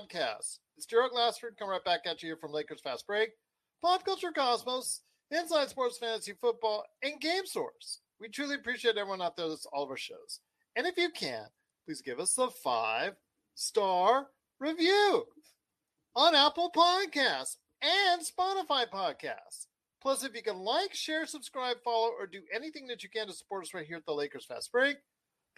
podcast. It's Gerald Glassford coming right back at you from Lakers Fast Break, Pop Culture Cosmos, Inside Sports Fantasy Football, and Game Source. We truly appreciate everyone out there that's all of our shows. And if you can, please give us a five star review on Apple Podcasts and Spotify Podcasts. Plus, if you can like, share, subscribe, follow, or do anything that you can to support us right here at the Lakers Fast Break,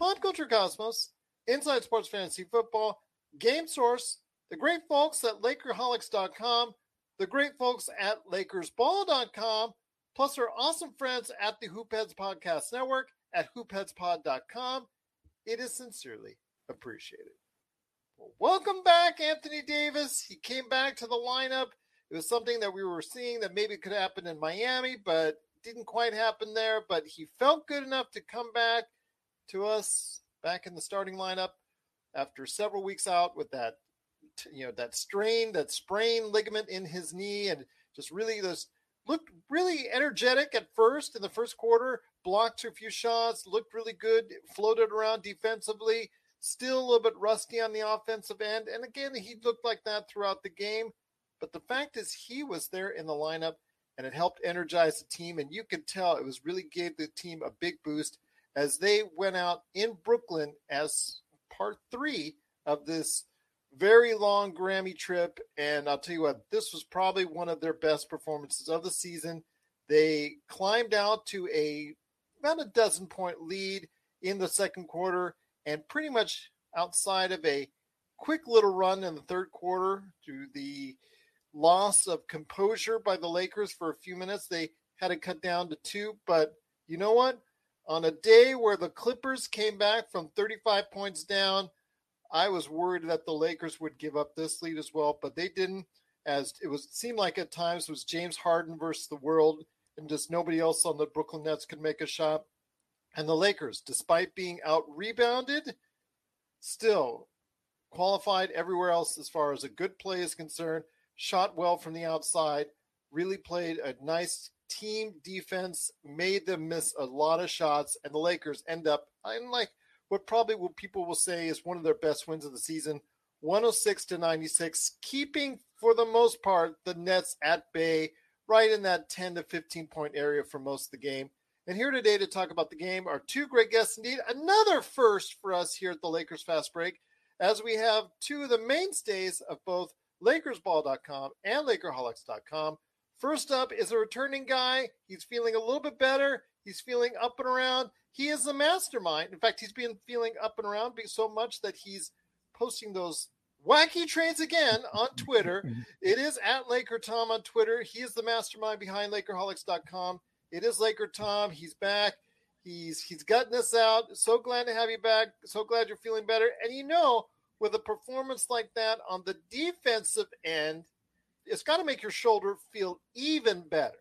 Pop Culture Cosmos, Inside Sports Fantasy Football, Game Source, the great folks at Lakerholics.com, the great folks at LakersBall.com, plus our awesome friends at the Hoopheads Podcast Network at hoopheadspod.com. It is sincerely appreciated. Well, welcome back, Anthony Davis. He came back to the lineup. It was something that we were seeing that maybe could happen in Miami, but didn't quite happen there. But he felt good enough to come back to us back in the starting lineup after several weeks out with that you know that strain that sprain ligament in his knee and just really this looked really energetic at first in the first quarter blocked a few shots looked really good floated around defensively still a little bit rusty on the offensive end and again he looked like that throughout the game but the fact is he was there in the lineup and it helped energize the team and you can tell it was really gave the team a big boost as they went out in Brooklyn as part three of this very long Grammy trip. And I'll tell you what, this was probably one of their best performances of the season. They climbed out to a about a dozen point lead in the second quarter and pretty much outside of a quick little run in the third quarter to the loss of composure by the Lakers for a few minutes. They had to cut down to two, but you know what? on a day where the Clippers came back from 35 points down, I was worried that the Lakers would give up this lead as well, but they didn't. As it was seemed like at times was James Harden versus the world, and just nobody else on the Brooklyn Nets could make a shot. And the Lakers, despite being out rebounded, still qualified everywhere else as far as a good play is concerned. Shot well from the outside, really played a nice team defense made them miss a lot of shots, and the Lakers end up in like what probably what people will say is one of their best wins of the season, 106 to 96, keeping for the most part the Nets at bay, right in that 10 to 15 point area for most of the game. And here today to talk about the game are two great guests indeed. Another first for us here at the Lakers Fast Break, as we have two of the mainstays of both LakersBall.com and Lakerholics.com. First up is a returning guy. He's feeling a little bit better. He's feeling up and around. He is the mastermind. In fact, he's been feeling up and around so much that he's posting those wacky trades again on Twitter. it is at Laker Tom on Twitter. He is the mastermind behind Lakerholics.com. It is Laker Tom. He's back. He's he's gutting us out. So glad to have you back. So glad you're feeling better. And you know, with a performance like that on the defensive end, it's got to make your shoulder feel even better.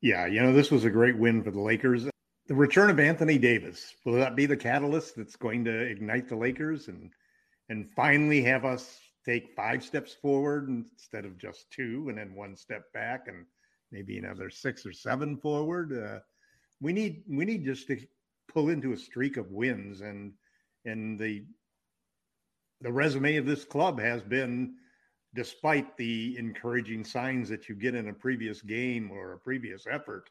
Yeah, you know, this was a great win for the Lakers. The return of Anthony Davis will that be the catalyst that's going to ignite the Lakers and and finally have us take five steps forward instead of just two, and then one step back, and maybe another six or seven forward. Uh, we need we need just to pull into a streak of wins, and and the the resume of this club has been, despite the encouraging signs that you get in a previous game or a previous effort,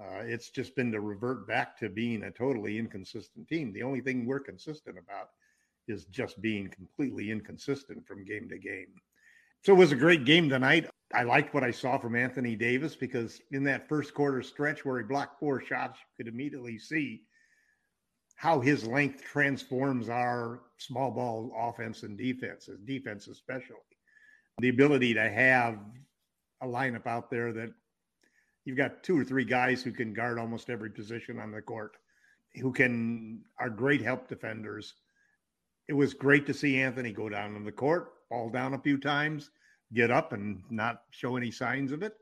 uh, it's just been to revert back to being a totally inconsistent team. The only thing we're consistent about is just being completely inconsistent from game to game. So it was a great game tonight. I liked what I saw from Anthony Davis because in that first quarter stretch where he blocked four shots, you could immediately see how his length transforms our small ball offense and defense, defense especially. The ability to have a lineup out there that you've got two or three guys who can guard almost every position on the court, who can are great help defenders. It was great to see Anthony go down on the court, fall down a few times, get up and not show any signs of it.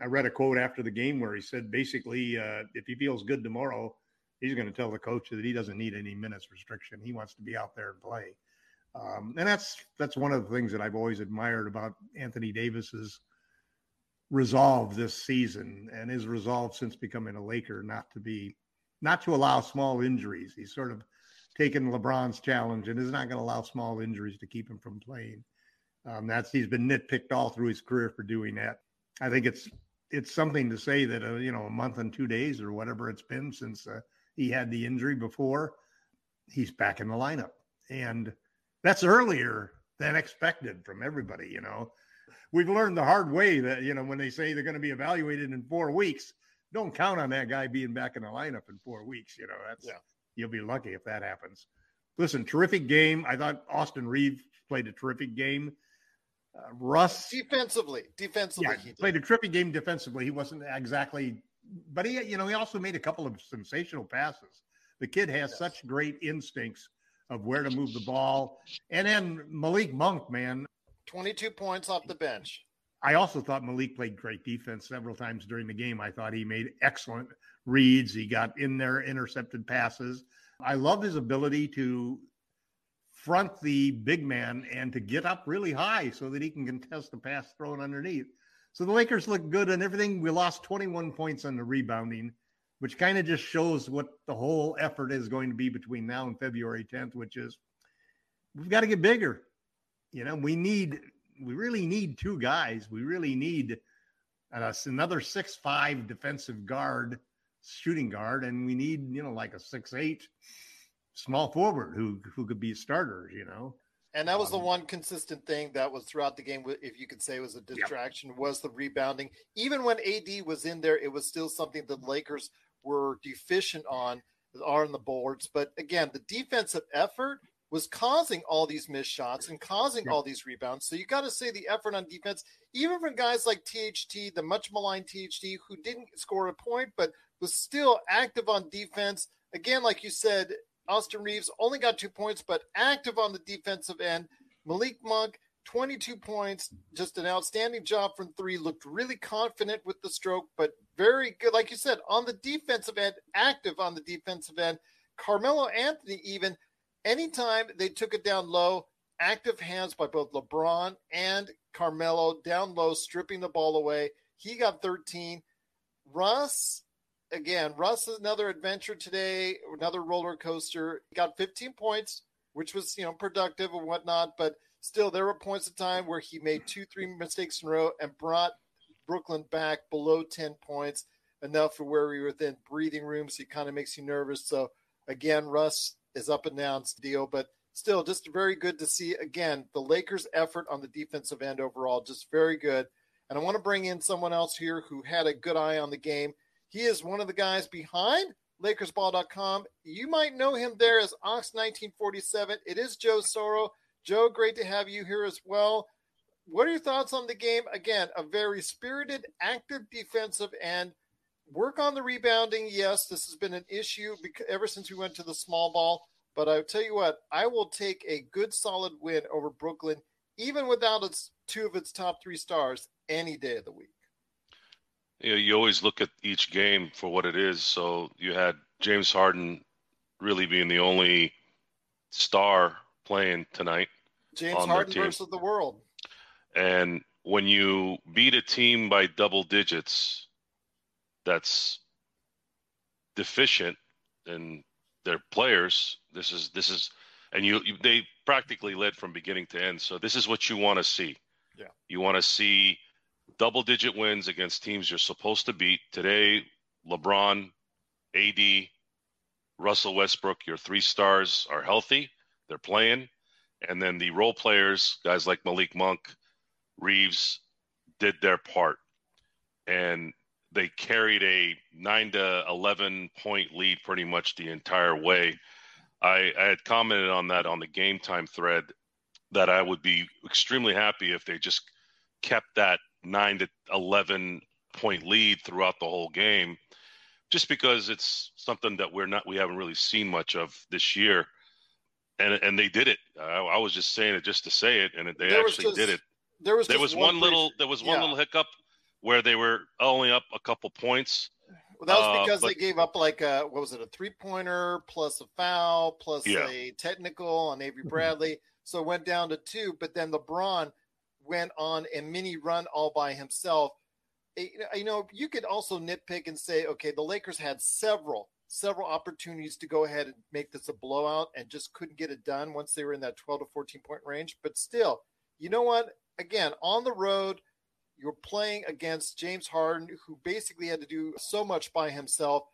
I read a quote after the game where he said basically, uh, if he feels good tomorrow, he's going to tell the coach that he doesn't need any minutes restriction. He wants to be out there and play. Um, and that's that's one of the things that I've always admired about Anthony Davis's resolve this season and his resolve since becoming a Laker not to be not to allow small injuries. He's sort of taken LeBron's challenge and is not going to allow small injuries to keep him from playing. Um, that's he's been nitpicked all through his career for doing that. I think it's it's something to say that uh, you know a month and two days or whatever it's been since uh, he had the injury before, he's back in the lineup, and that's earlier than expected from everybody. You know, we've learned the hard way that you know when they say they're going to be evaluated in four weeks, don't count on that guy being back in the lineup in four weeks. You know, that's yeah. you'll be lucky if that happens. Listen, terrific game. I thought Austin Reaves played a terrific game. Uh, Russ defensively, defensively, yeah, he played a terrific game defensively. He wasn't exactly, but he, you know, he also made a couple of sensational passes. The kid has yes. such great instincts of where to move the ball. And then Malik Monk, man, 22 points off the bench. I also thought Malik played great defense several times during the game. I thought he made excellent reads. He got in there, intercepted passes. I love his ability to front the big man and to get up really high so that he can contest the pass thrown underneath. So the Lakers look good and everything. We lost 21 points on the rebounding, which kind of just shows what the whole effort is going to be between now and February 10th, which is we've got to get bigger. You know, we need, we really need two guys. We really need uh, another six five defensive guard, shooting guard, and we need you know like a six eight small forward who who could be starters. You know. And that was the um, one consistent thing that was throughout the game, if you could say was a distraction, yeah. was the rebounding. Even when AD was in there, it was still something the Lakers were deficient on, are on the boards. But again, the defensive effort was causing all these missed shots and causing all these rebounds. So you got to say the effort on defense, even from guys like THT, the much maligned THT, who didn't score a point but was still active on defense. Again, like you said, Austin Reaves only got two points, but active on the defensive end. Malik Monk, 22 points, just an outstanding job from three. Looked really confident with the stroke, but very good, like you said, on the defensive end, active on the defensive end. Carmelo Anthony, even anytime they took it down low, active hands by both LeBron and Carmelo down low, stripping the ball away. He got 13. Russ, again, Russ is another adventure today, another roller coaster. He got 15 points, which was, you know, productive and whatnot, but still there were points of time where he made two, three mistakes in a row and brought Brooklyn back below 10 points, enough for where we were within breathing room. So it kind of makes you nervous. So again, Russ, is up and down deal, but still just very good to see again the Lakers' effort on the defensive end overall, just very good. And I want to bring in someone else here who had a good eye on the game. He is one of the guys behind LakersBall.com. You might know him there as Ox1947. It is Joe Soro. Joe, great to have you here as well. What are your thoughts on the game? Again, a very spirited, active defensive end work on the rebounding. Yes, this has been an issue ever since we went to the small ball. But I tell you what, I will take a good solid win over Brooklyn, even without its two of its top three stars, any day of the week. You know, you always look at each game for what it is. So you had James Harden really being the only star playing tonight. James Harden versus the world. And when you beat a team by double digits, that's deficient in their players. This is this is and you, you they practically led from beginning to end. So this is what you want to see. Yeah. You want to see double digit wins against teams you're supposed to beat. Today, LeBron, AD, Russell Westbrook, your three stars are healthy. They're playing. And then the role players, guys like Malik Monk, Reaves, did their part. And they carried a nine to 11 point lead pretty much the entire way. I, I had commented on that on the game time thread that I would be extremely happy if they just kept that nine to 11 point lead throughout the whole game, just because it's something that we're not, we haven't really seen much of this year. And, and they did it. I, I was just saying it just to say it, and they There actually just- did it. There was There was one brief- little, there was one yeah. little hiccup where they were only up a couple points. Well, that was Uh, because but- they gave up like a what was it, a three pointer plus a foul plus Yeah. a technical on Avery Bradley. so it went down to two, but then LeBron went on a mini run all by himself. Eh, You know, you could also nitpick and say, okay, the Lakers had several, several opportunities to go ahead and make this a blowout and just couldn't get it done once they were in that 12 to 14 point range. But still, you know what? Again, on the road, you're playing against James Harden, who basically had to do so much by himself.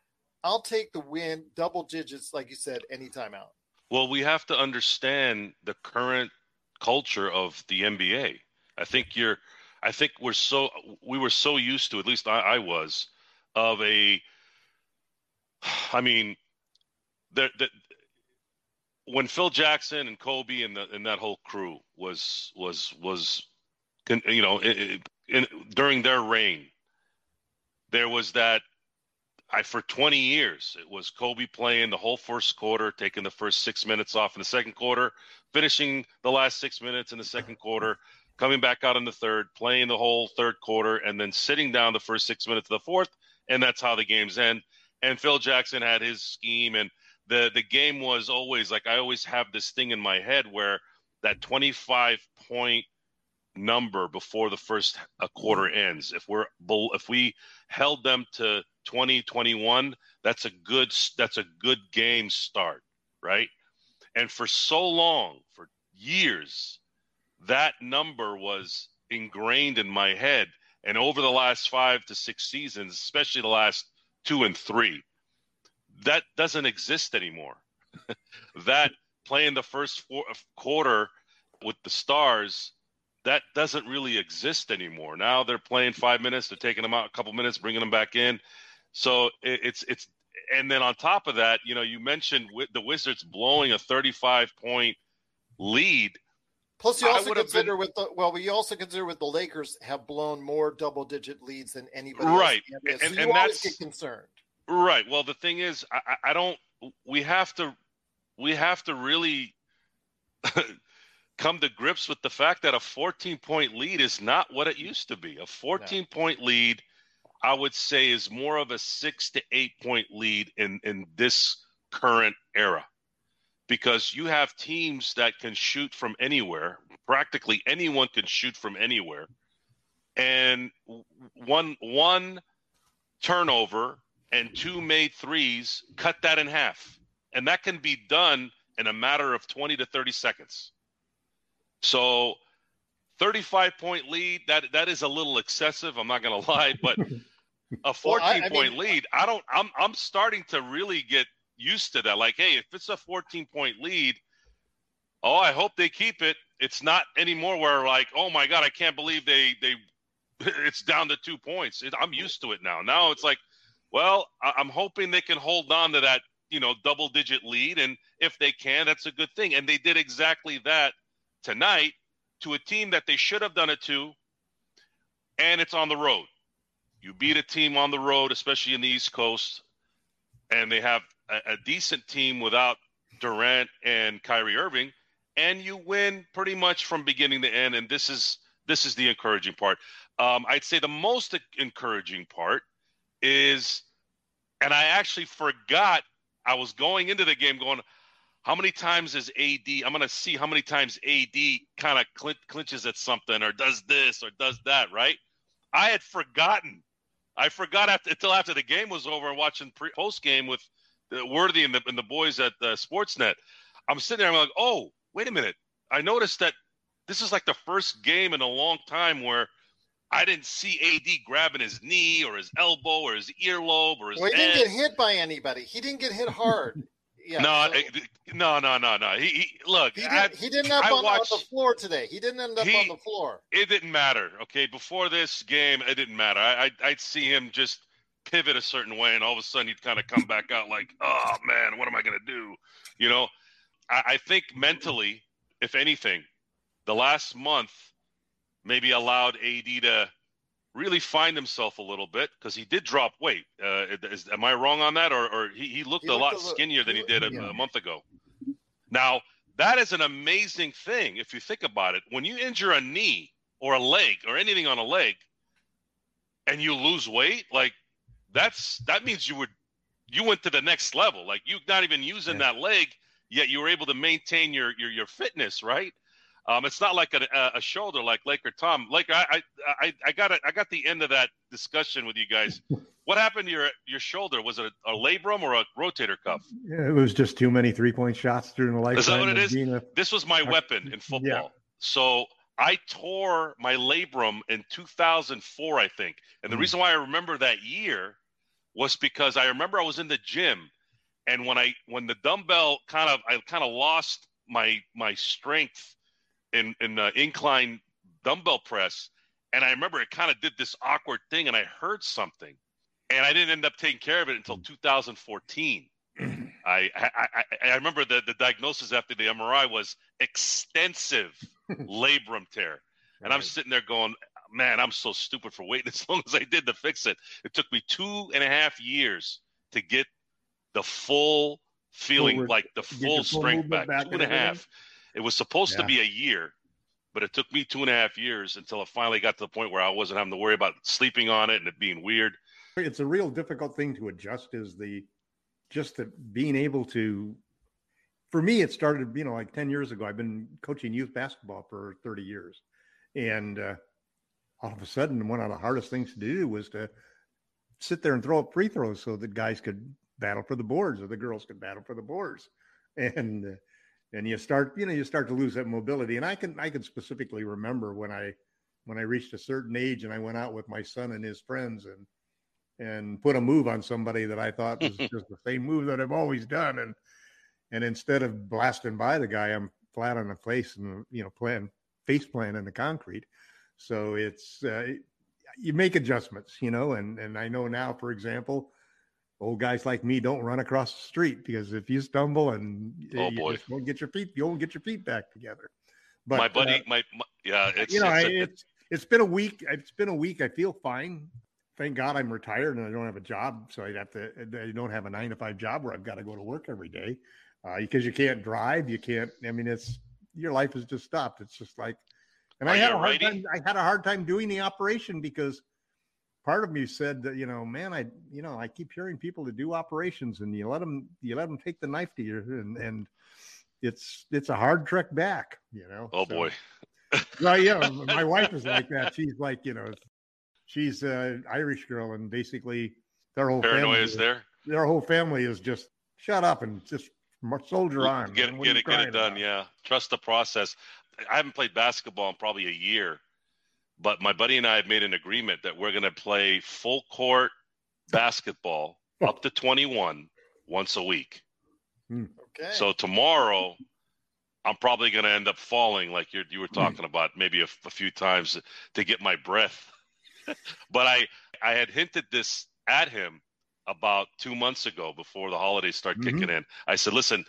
I'll take the win, double digits, like you said, anytime out. Well, we have to understand the current culture of the NBA. I think you're, I think we're so, we were so used to, at least I, I was, of a, I mean, the, the, when Phil Jackson and Kobe and the, and that whole crew was was was, you know, in, in, during their reign, there was that I for 20 years it was Kobe playing the whole first quarter, taking the first six minutes off in the second quarter, finishing the last six minutes in the second quarter, coming back out in the third, playing the whole third quarter, and then sitting down the first six minutes of the fourth, and that's how the games end. And Phil Jackson had his scheme, and the the game was always like I always have this thing in my head where that 25 point number before the first uh, quarter ends. If we're if we held them to 20 21, that's a good that's a good game start, right? And for so long, for years, that number was ingrained in my head. And over the last five to six seasons, especially the last two and three, that doesn't exist anymore. that playing the first four, quarter with the stars that doesn't really exist anymore. Now they're playing five minutes, they're taking them out a couple minutes, bringing them back in. So it, it's it's and then on top of that, you know, you mentioned the Wizards blowing a 35 point lead. Plus, you also consider with the well, we also consider with the Lakers have blown more double digit leads than anybody Right. the So And- and that's- get concerned. Right. Well, the thing is, I I don't. We have to. We have to really come to grips with the fact that a 14 point lead is not what it used to be. A 14 point lead, I would say, is more of a six to eight point lead in in this current era, because you have teams that can shoot from anywhere. Practically anyone can shoot from anywhere, and one one turnover and two made threes cut that in half. And that can be done in a matter of 20 to 30 seconds so 35 point lead that that is a little excessive i'm not going to lie but a 14 Well, I- I point mean- lead i don't i'm i'm starting to really get used to that like hey if it's a 14 point lead oh i hope they keep it it's not anymore where like oh my god i can't believe they they it's down to two points it, i'm used to it now now it's like well, I- I'm hoping they can hold on to that, you know, double digit lead. And if they can, that's a good thing. And they did exactly that tonight to a team that they should have done it to. And it's on the road. You beat a team on the road, especially in the East Coast, and they have a, a decent team without Durant and Kyrie Irving, and you win pretty much from beginning to end. And this is this is the encouraging part. Um, I'd say the most encouraging part is, and I actually forgot. I was going into the game going, how many times is AD? I'm going to see how many times AD kind of cl- clinches at something or does this or does that, right? I had forgotten. I forgot after, until after the game was over and watching pre- post game with uh, Worthy and the, and the boys at uh, Sportsnet. I'm sitting there. I'm like, oh, wait a minute. I noticed that this is like the first game in a long time where I didn't see AD grabbing his knee or his elbow or his earlobe or his. Well, he head. didn't get hit by anybody. He didn't get hit hard. Yeah, no, so no, no, no, no. He, he look. he, I- did, he didn't end up I on, on watched- the floor today. He didn't end up He- on the floor. it didn't matter. Okay, before this game, it didn't matter. I, I'd, I'd see him just pivot a certain way, and all of a sudden he'd kind of come back out like, "Oh man, what am I gonna do?" You know, I, I think mentally, if anything, the last month maybe allowed AD to really find himself a little bit because he did drop weight. Uh, is, am I wrong on that, or, or he, he looked He a looked lot a skinnier than he he did a, yeah. a month ago? Now that is an amazing thing if you think about it. When you injure a knee or a leg or anything on a leg, and you lose weight, like that's that means you were you went to the next level. Like you're not even using that leg, yet you were able to maintain your your your fitness, right? Um, it's not like a, a, shoulder like Laker Tom. Laker, I, I I got it. I got the end of that discussion with you guys. What happened to your your shoulder? Was it a, a labrum or a rotator cuff? Yeah, it was just too many three point shots during the lifetime. Is that what it is? a- This was my weapon in football. yeah. So I tore my labrum in 2004, I think. And the Mm. reason why I remember that year was because I remember I was in the gym, and when I when the dumbbell kind of I kind of lost my my strength in in the incline dumbbell press, and I remember it kind of did this awkward thing, and I heard something, and I didn't end up taking care of it until 2014. I, I, I, I remember the, the diagnosis after the MRI was extensive labrum tear. And I'm sitting there going, man, I'm so stupid for waiting as long as I did to fix it. It took me two and a half years to get the full feeling, like the full full strength back. back Two and a half. It was supposed to be a year, but it took me two and a half years until it finally got to the point where I wasn't having to worry about sleeping on it and it being weird. it's a real difficult thing to adjust is the just the being able to for me it started you know like 10 years ago i've been coaching youth basketball for 30 years. And uh, all of a sudden one of the hardest things to do was to sit there and throw up free throws so that guys could battle for the boards or the girls could battle for the boards. And uh, and you start you know you start to lose that mobility and i can i can specifically remember when i when i reached a certain age and i went out with my son and his friends and and put a move on somebody that I thought was just the same move that I've always done. And and instead of blasting by the guy, I'm flat on the face and you know playing face plant in the concrete. So it's uh, you make adjustments, you know. And and I know now, for example, old guys like me don't run across the street because if you stumble and Oh, you boy. just won't get your feet, you won't get your feet back together. But my uh, buddy, my, my yeah, it's you know, it's I, a- it's it's been a week. It's been a week. I feel fine. Thank God I'm retired and I don't have a job, so I'd have to. I don't have a nine to five job where I've got to go to work every day uh, because you can't drive. You can't. I mean, it's your life has just stopped. It's just like, and Are I had a a hard righty? time. I had a hard time doing the operation because part of me said that you know, man, I you know, I keep hearing people to do operations and you let them you let them take the knife to you and and it's it's a hard trek back. You know. oh So- boy, well, yeah, my wife is like that. She's like, you know, she's an Irish girl, and basically their whole paranoia family is there. Their whole family is just shut up and just soldier on. Get, man. Get it, get it done. about? Yeah. Trust the process. I haven't played basketball in probably a year, but my buddy and I have made an agreement that we're going to play full court basketball up to 21 once a week. Okay. So tomorrow, I'm probably going to end up falling like you you were talking about, maybe a, a few times to get my breath. but I I had hinted this at him about two months ago before the holidays start Mhm. kicking in. I said, listen,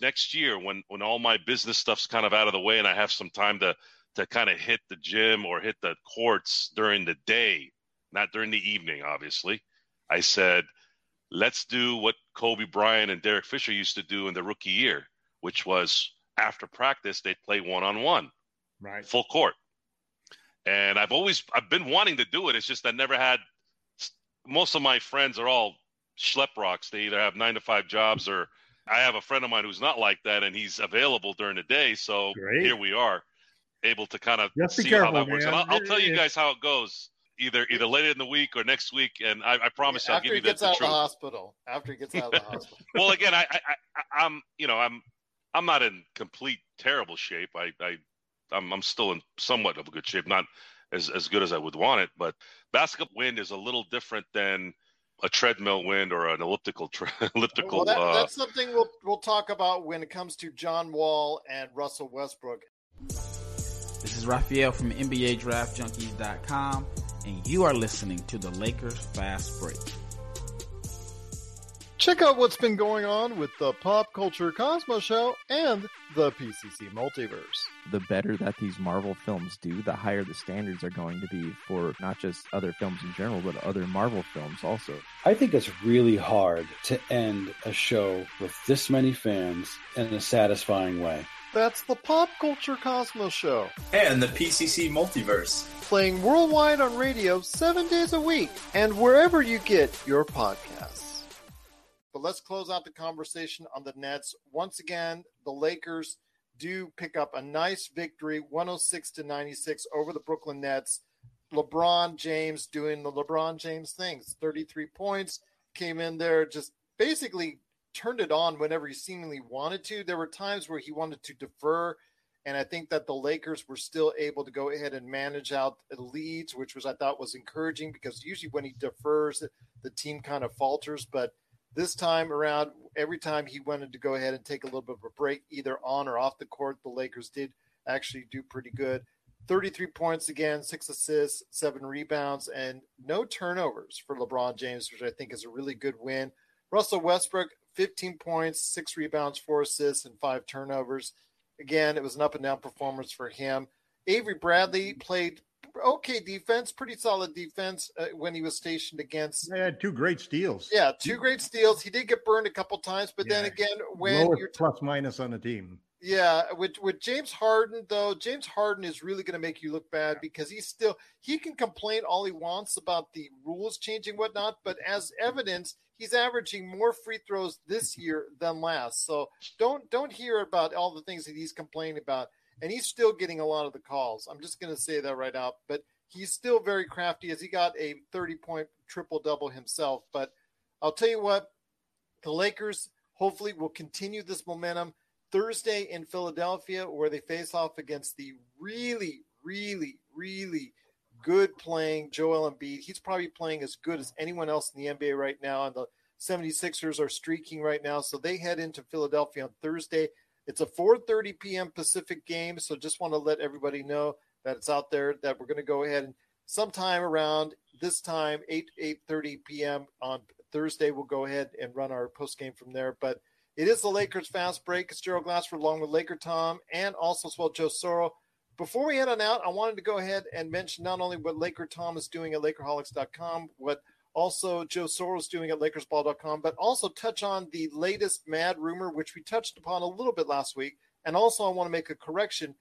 next year when when all my business stuff's kind of out of the way and I have some time to to kind of hit the gym or hit the courts during the day, not during the evening, obviously. I said, let's do what Kobe Bryant and Derek Fisher used to do in the rookie year, which was after practice they'd play one on one, Right. full court. And I've always I've been wanting to do it. It's just I never had. Most of my friends are all schlep rocks. They either have nine to five jobs or I have a friend of mine who's not like that and he's available during the day. So Great. here we are, able to kind of Just be see how careful, that works. And. I'll, I'll tell you guys how it goes. Either either later in the week or next week, and I, I promise you, I'll give you the, truth. After he gets the out of the hospital. After he gets out of the hospital. well again I, I, I i'm you know i'm I'm not in complete terrible shape. I, I I'm, I'm still in somewhat of a good shape, not as as good as I would want it. But basketball wind is a little different than a treadmill wind or an elliptical tra- elliptical. Well, that, uh, that's something we'll we'll talk about when it comes to John Wall and Russell Westbrook. This is Raphael from NBA Draft Junkies.com, and you are listening to the Lakers Fast Break. Check out what's been going on with the Pop Culture Cosmos Show and the PCC Multiverse. the better that these Marvel films do, the higher the standards are going to be for not just other films in general, but other Marvel films also. I think it's really hard to end a show with this many fans in a satisfying way. That's the Pop Culture Cosmos Show, and the PCC Multiverse. playing worldwide on radio seven days a week and wherever you get your podcasts. But let's close out the conversation on the Nets. Once again, the Lakers do pick up a nice victory, 106 to 96 over the Brooklyn Nets. LeBron James doing the LeBron James things. 33 points, came in there, just basically turned it on whenever he seemingly wanted to. There were times where he wanted to defer, and I think that the Lakers were still able to go ahead and manage out leads, which was I thought was encouraging because usually when he defers, the team kind of falters. But this time around, every time he wanted to go ahead and take a little bit of a break, either on or off the court, the Lakers did actually do pretty good. 33 points again, six assists, seven rebounds, and no turnovers for LeBron James, which I think is a really good win. Russell Westbrook, 15 points, six rebounds, four assists, and five turnovers. Again, it was an up and down performance for him. Avery Bradley played okay defense, pretty solid defense uh, when he was stationed against. They had two great steals. Yeah, two great steals. He did get burned a couple times, but then again, when Lowest you're plus minus on the team. Yeah, with with James Harden though, James Harden is really going to make you look bad because he's still he can complain all he wants about the rules changing whatnot, but as evidence, he's averaging more free throws this year than last. So don't don't hear about all the things that he's complaining about, and he's still getting a lot of the calls. I'm just going to say that right out, but he's still very crafty as he got a 30 point triple double himself. But I'll tell you what, the Lakers hopefully will continue this momentum. Thursday in Philadelphia, where they face off against the really, really, really good playing Joel Embiid. He's probably playing as good as anyone else in the NBA right now. And the 76ers are streaking right now. So they head into Philadelphia on Thursday. It's a 4:30 p.m. Pacific game. So just want to let everybody know that it's out there that we're going to go ahead and sometime around this time, 8 8:30 p.m. on Thursday, we'll go ahead and run our post game from there. But it is the Lakers fast break. It's Gerald Glassford along with Laker Tom and also as well Joe Soro. Before we head on out, I wanted to go ahead and mention not only what Laker Tom is doing at Lakerholics.com, what also Joe Soro is doing at LakersBall.com, but also touch on the latest mad rumor, which we touched upon a little bit last week. And also, I want to make a correction.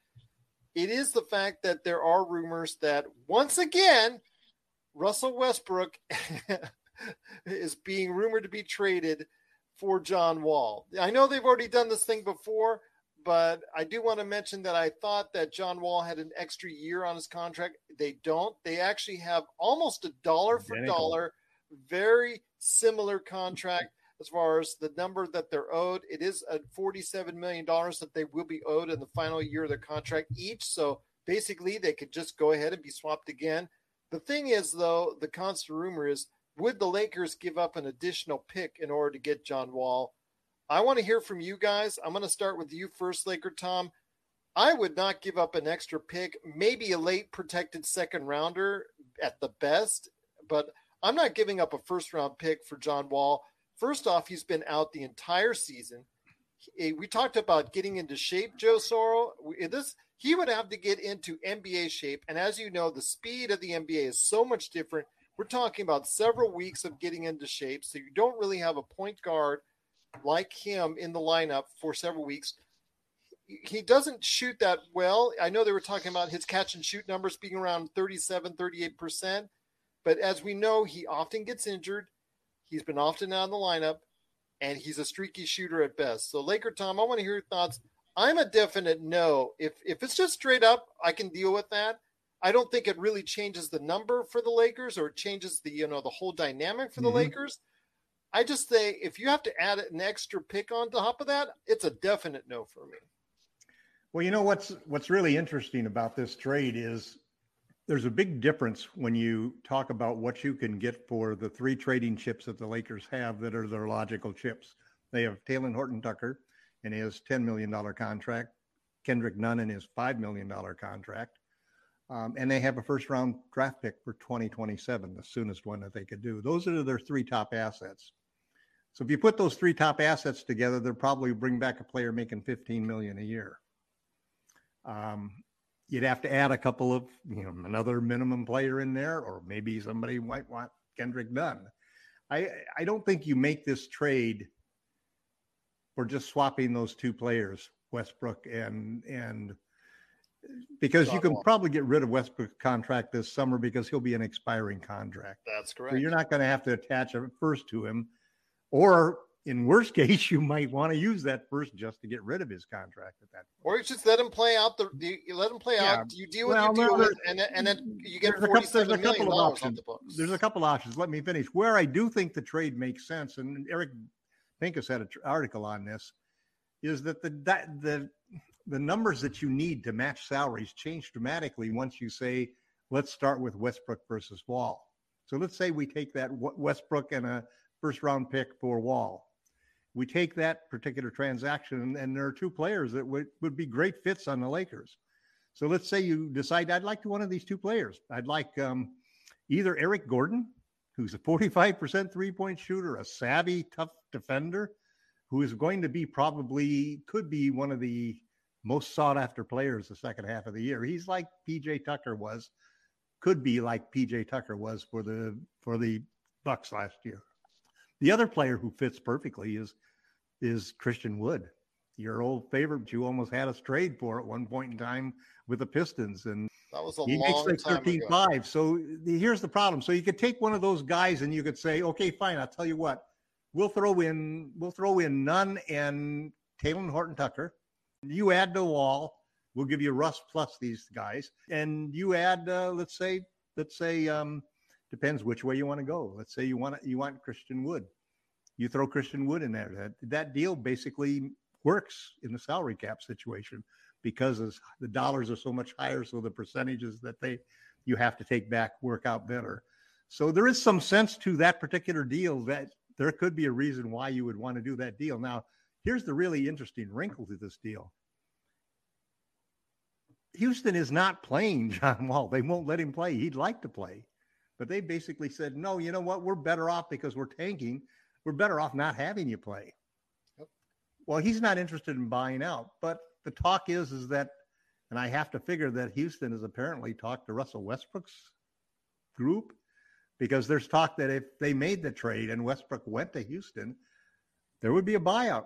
It is the fact that there are rumors that once again, Russell Westbrook is being rumored to be traded for John Wall. I know they've already done this thing before, but I do want to mention that I thought that John Wall had an extra year on his contract. They don't. They actually have almost a dollar for Identical. dollar, very similar contract as far as the number that they're owed. It is a $47 million that they will be owed in the final year of their contract each. So basically, they could just go ahead and be swapped again. The thing is, though, the constant rumor is would the Lakers give up an additional pick in order to get John Wall? I want to hear from you guys. I'm going to start with you first, Laker Tom. I would not give up an extra pick, maybe a late protected second rounder at the best, but I'm not giving up a first round pick for John Wall. First off, he's been out the entire season. We talked about getting into shape, Joe. We- This he would have to get into NBA shape, and as you know, the speed of the NBA is so much different. We're talking about several weeks of getting into shape, so you don't really have a point guard like him in the lineup for several weeks. He doesn't shoot that well. I know they were talking about his catch and shoot numbers being around 37, 38%. But as we know, he often gets injured. He's been often out of the lineup, and he's a streaky shooter at best. So, Laker Tom, I want to hear your thoughts. I'm a definite no. If if it's just straight up, I can deal with that. I don't think it really changes the number for the Lakers or it changes the you know the whole dynamic for the Mhm. Lakers. I just say if you have to add an extra pick on top of that, it's a definite no for me. Well, you know what's what's really interesting about this trade is there's a big difference when you talk about what you can get for the three trading chips that the Lakers have that are their logical chips. They have Talen Horton Tucker and his $10 million contract, Kendrick Nunn and his $5 million contract. Um, and they have a first round draft pick for 2027, the soonest one that they could do. Those are their three top assets. So if you put those three top assets together, they'll probably bring back a player making 15 million a year. Um, you'd have to add a couple of, you know, another minimum player in there, or maybe somebody might want Kendrick Nunn. I I don't think you make this trade for just swapping those two players, Westbrook and and because you can probably get rid of Westbrook's contract this summer because he'll be an expiring contract. That's correct. So you're not going to have to attach a first to him, or in worst case, you might want to use that first just to get rid of his contract at that. Point. Or you just let him play out the. You let him play yeah. out. You deal with well, you deal with, and then, and then you get there's a couple, there's a couple of options. The there's a couple options. Let me finish. Where I do think the trade makes sense, and Eric Pincus had an article on this, is that the the the numbers that you need to match salaries change dramatically once you say, let's start with Westbrook versus Wall. So let's say we take that Westbrook and a first round pick for Wall. We take that particular transaction, and there are two players that would, would be great fits on the Lakers. So let's say you decide, I'd like one of these two players. I'd like um, either Eric Gordon, who's a 45% three point shooter, a savvy, tough defender, who is going to be probably, could be one of the most sought after players the second half of the year. He's like PJ Tucker was, could be like PJ Tucker was for the for the Bucks last year. The other player who fits perfectly is is Christian Wood, your old favorite. You almost had us trade for at one point in time with the Pistons, and that was a he long makes like 13 5. So the, here's the problem. So you could take one of those guys and you could say, okay, fine. I'll tell you what, we'll throw in we'll throw in Nunn and Talen Horton Tucker you add the wall, we'll give you Russ plus these guys, and you add, uh, let's say, let's say, um, depends which way you want to go. Let's say you want you want Christian Wood, you throw Christian Wood in there. That that deal basically works in the salary cap situation because the dollars are so much higher, so the percentages that they you have to take back work out better. So there is some sense to that particular deal that there could be a reason why you would want to do that deal. Now, Here's the really interesting wrinkle to this deal. Houston is not playing John Wall. They won't let him play. He'd like to play. But they basically said, no, you know what? We're better off because we're tanking. We're better off not having you play. Yep. Well, he's not interested in buying out. But the talk is, is that, and I have to figure that Houston has apparently talked to Russell Westbrook's group because there's talk that if they made the trade and Westbrook went to Houston, there would be a buyout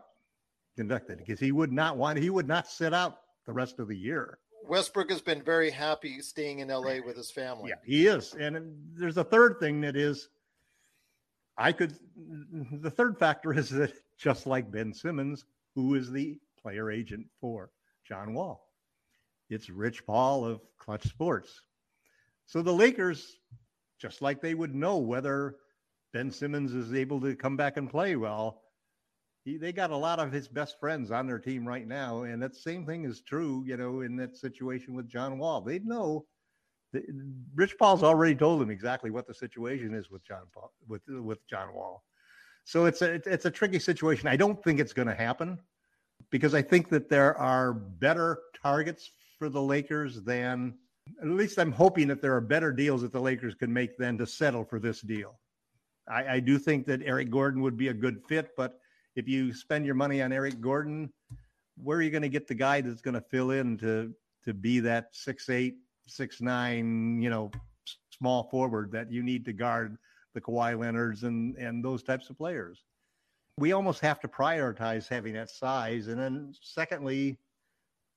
conducted because he would not want he would not sit out the rest of the year. Westbrook has been very happy staying in LA with his family. Yeah, he is. And there's a third thing that is I could the third factor is that just like Ben Simmons, who is the player agent for John Wall. It's Rich Paul of Clutch Sports. So the Lakers, just like they would know whether Ben Simmons is able to come back and play well, he, they got a lot of his best friends on their team right now, and that same thing is true, you know, in that situation with John Wall. They know. That Rich Paul's already told them exactly what the situation is with John Paul with with John Wall. So it's a it's a tricky situation. I don't think it's going to happen because I think that there are better targets for the Lakers than at least I'm hoping that there are better deals that the Lakers can make than to settle for this deal. I, I do think that Eric Gordon would be a good fit, but if you spend your money on Eric Gordon, where are you going to get the guy that's going to fill in to to be that six eight, six nine, you know, small forward that you need to guard the Kawhi Leonards and and those types of players? We almost have to prioritize having that size, and then secondly,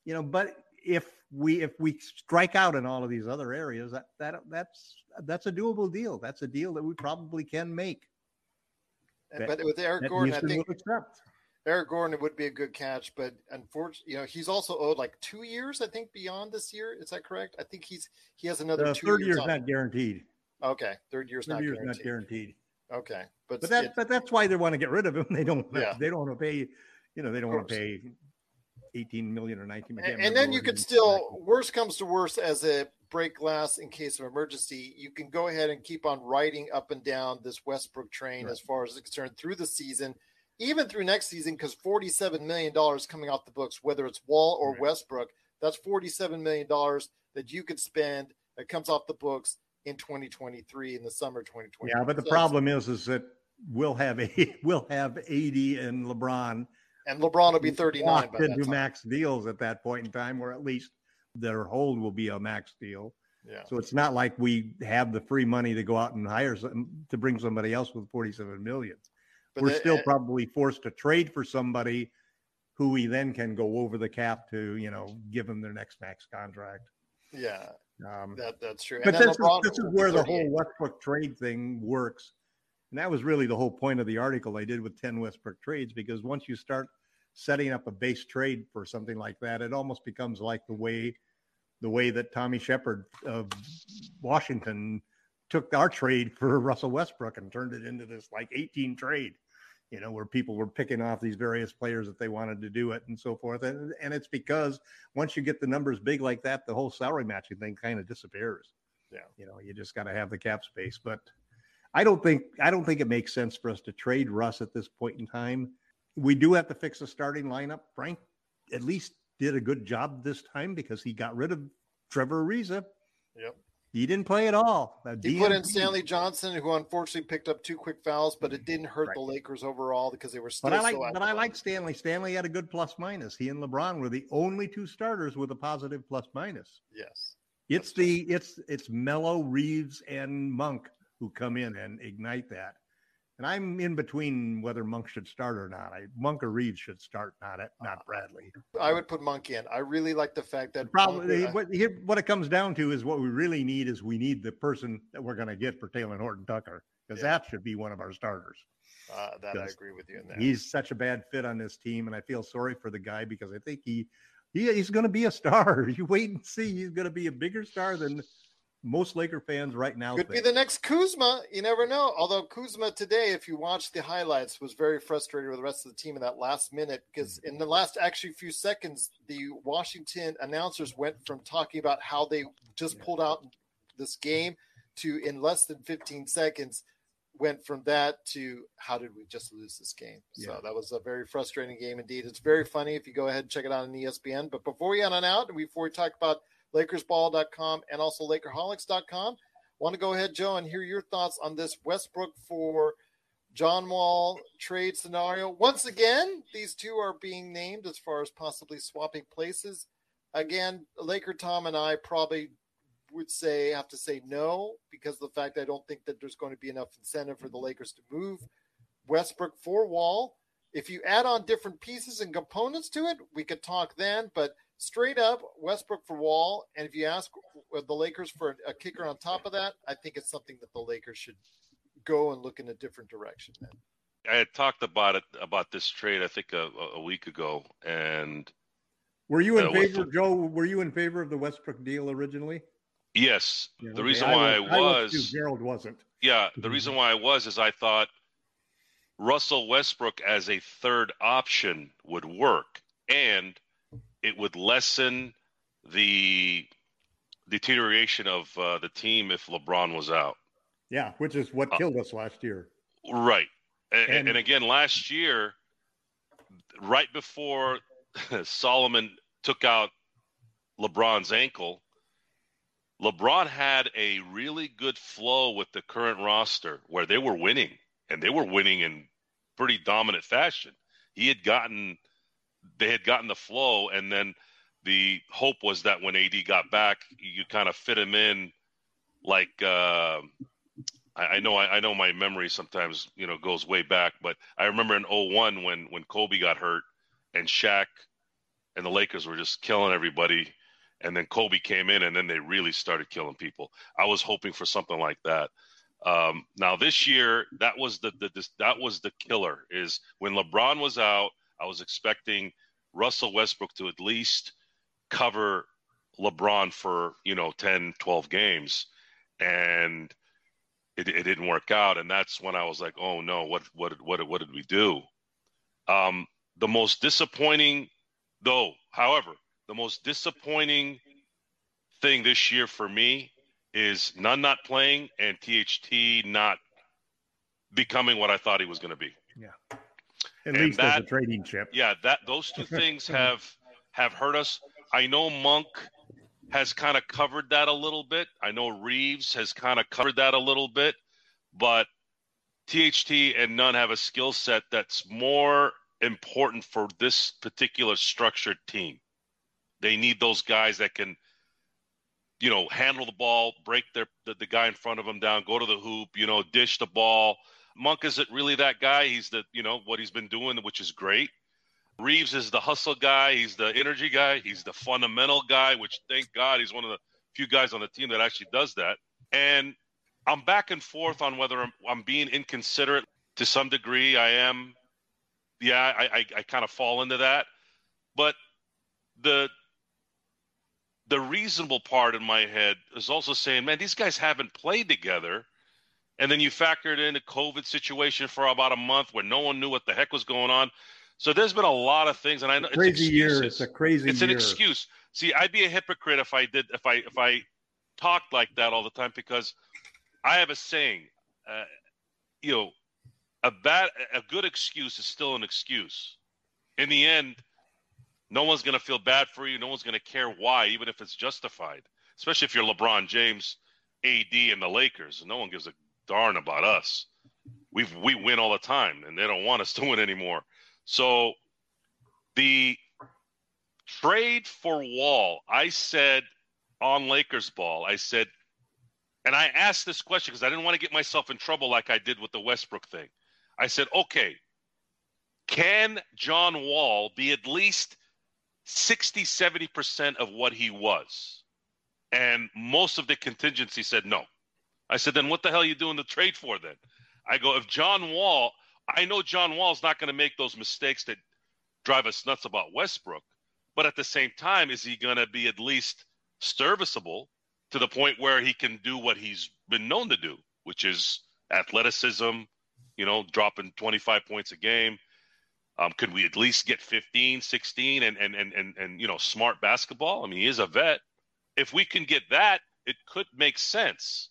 you know, but if we if we strike out in all of these other areas, that that that's that's a doable deal. That's a deal that we probably can make but with Eric Gordon, I think Eric Gordon would be a good catch, but unfortunately, you know, he's also owed like two years, I think, beyond this year. Is that correct? I think he's he has another the two third years. year's not guaranteed. Okay, third year's third not year's guaranteed. not guaranteed. Okay, but but that it, but that's why they want to get rid of him. They don't. Yeah. They don't want to pay. You know, they don't want to pay 18 million or 19 million. And, and then you could still, worst comes to worst, as a break glass in case of emergency, you can go ahead and keep on riding up and down this Westbrook train right. as far as it's concerned through the season, even through next season, because $47 million coming off the books, whether it's Wall or right. Westbrook, that's $47 million that you could spend that comes off the books in 2023 in the summer 2020. Yeah, but the so problem is, is that we'll have a we'll have AD and LeBron and LeBron will be 39 by into max deals at that point in time, or at least their hold will be a max deal. Yeah. So it's not like we have the free money to go out and hire some, to bring somebody else with 47 million. But We're the, still uh, probably forced to trade for somebody who we then can go over the cap to, you know, give them their next max contract. Yeah. Um, that, that's true. But this, is, this is where the whole Westbrook trade thing works. And that was really the whole point of the article I did with 10 Westbrook trades, because once you start setting up a base trade for something like that, it almost becomes like the way the way that Tommy Sheppard of Washington took our trade for Russell Westbrook and turned it into this like 18 trade, you know, where people were picking off these various players that they wanted to do it and so forth. And, and it's because once you get the numbers big like that, the whole salary matching thing kind of disappears. Yeah. You know, you just got to have the cap space. But I don't think I don't think it makes sense for us to trade Russ at this point in time we do have to fix the starting lineup. Frank at least did a good job this time because he got rid of Trevor Ariza. Yep. He didn't play at all. he put in Stanley Johnson, who unfortunately picked up two quick fouls, but it didn't hurt right. the Lakers overall because they were still. But I like, but I like Stanley. Stanley had a good plus minus. He and LeBron were the only two starters with a positive plus minus. Yes, it's the true. it's it's Melo Reaves and Monk who come in and ignite that. And I'm in between whether Monk should start or not. I, Monk or Reed should start, not at, not Bradley. I would put Monk in. I really like the fact that probably Monk, what, here, what it comes down to is what we really need is we need the person that we're going to get for Talen Horton Tucker because yeah. that should be one of our starters. Uh, that I agree with you in that. He's such a bad fit on this team, and I feel sorry for the guy because I think he, he he's going to be a star. You wait and see. He's going to be a bigger star than most Laker fans right now could think. be the next Kuzma. You never know. Although Kuzma today, if you watch the highlights, was very frustrated with the rest of the team in that last minute because mm-hmm. in the last actually few seconds, the Washington announcers went from talking about how they just pulled out this game to in less than 15 seconds went from that to how did we just lose this game? So that was a very frustrating game indeed. It's very funny if you go ahead and check it out on ESPN. But before we on out and before we talk about LakersBall.com, and also Lakerholics.com. Want to go ahead, Joe, and hear your thoughts on this Westbrook for John Wall trade scenario. Once again, these two are being named as far as possibly swapping places. Again, Laker Tom and I probably would say have to say no because of the fact I don't think that there's going to be enough incentive for the Lakers to move Westbrook for Wall. If you add on different pieces and components to it, we could talk then. But straight up Westbrook for Wall. And if you ask the Lakers for a kicker on top of that, I think it's something that the Lakers should go and look in a different direction. Then. I had talked about it about this trade I think a, a week ago, and were you in uh, favor, the, Joe? Were you in favor of the Westbrook deal originally? Yes. Yeah, the okay. reason why I was, I was, I was Gerald wasn't. Yeah, the reason why I was is I thought Russell Westbrook as a third option would work, and it would lessen the deterioration of uh, the team if LeBron was out. Yeah, which is what uh, killed uh, us last year. Right. And, and, and again, last year, right before Solomon took out LeBron's ankle, LeBron had a really good flow with the current roster where they were winning, and they were winning in pretty dominant fashion. He had gotten they had gotten the flow, and then the hope was that when AD got back, you kind of fit him in like uh, I, know I, I, know my memory sometimes you know goes way back, but I remember in 01 when when Kobe got hurt and Shaq and the Lakers were just killing everybody, and then Kobe came in and then they really started killing people. I was hoping for something like that. Um, now this year, that was the, the this, that was the killer. Is when LeBron was out, I was expecting Russell Westbrook to at least cover LeBron for, you know, 10, 12 games. And it, it didn't work out, and that's when I was like, oh no, what what what what did we do? Um, the most disappointing, though, however, the most disappointing thing this year for me is Nunn not playing and THT not becoming what I thought he was going to be. Yeah. At And least as a trading chip. Yeah, that those two things have have hurt us. I know Monk has kind of covered that a little bit. I know Reaves has kind of covered that a little bit, but THT and Nunn have a skill set that's more important for this particular structured team. They need those guys that can, you know, handle the ball, break their the, the guy in front of them down, go to the hoop, you know, dish the ball. Monk isn't really that guy. He's the, you know, what he's been doing, which is great. Reaves is the hustle guy. He's the energy guy. He's the fundamental guy, which thank God he's one of the few guys on the team that actually does that. And I'm back and forth on whether I'm, I'm being inconsiderate to some degree. I am. Yeah, I, I, I kind of fall into that. But the the reasonable part in my head is also saying, man, these guys haven't played together. And then you factored in the COVID situation for about a month where no one knew what the heck was going on. So there's been a lot of things, and I know it's Crazy year. It's a crazy It's year. an excuse. See, I'd be a hypocrite if I did if I if I talked like that all the time because I have a saying, uh, you know, a bad a good excuse is still an excuse. In the end, no one's going to feel bad for you. No one's going to care why, even if it's justified. Especially if you're LeBron James, AD, and the Lakers. No one gives a darn about us. We we win all the time, and they don't want us to win anymore. So the trade for Wall, I said on Lakers ball, I said, and I asked this question because I didn't want to get myself in trouble like I did with the Westbrook thing. I said, okay, can John Wall be at least 60, 70% of what he was? And most of the contingency said no. I said, then what the hell are you doing the trade for then? I go, if John Wall, I know John Wall's not going to make those mistakes that drive us nuts about Westbrook, but at the same time, is he going to be at least serviceable to the point where he can do what he's been known to do, which is athleticism, you know, dropping 25 points a game. Um, could we at least get 15, 16 and, and, and, and, and, you know, smart basketball? I mean, he is a vet. If we can get that, it could make sense.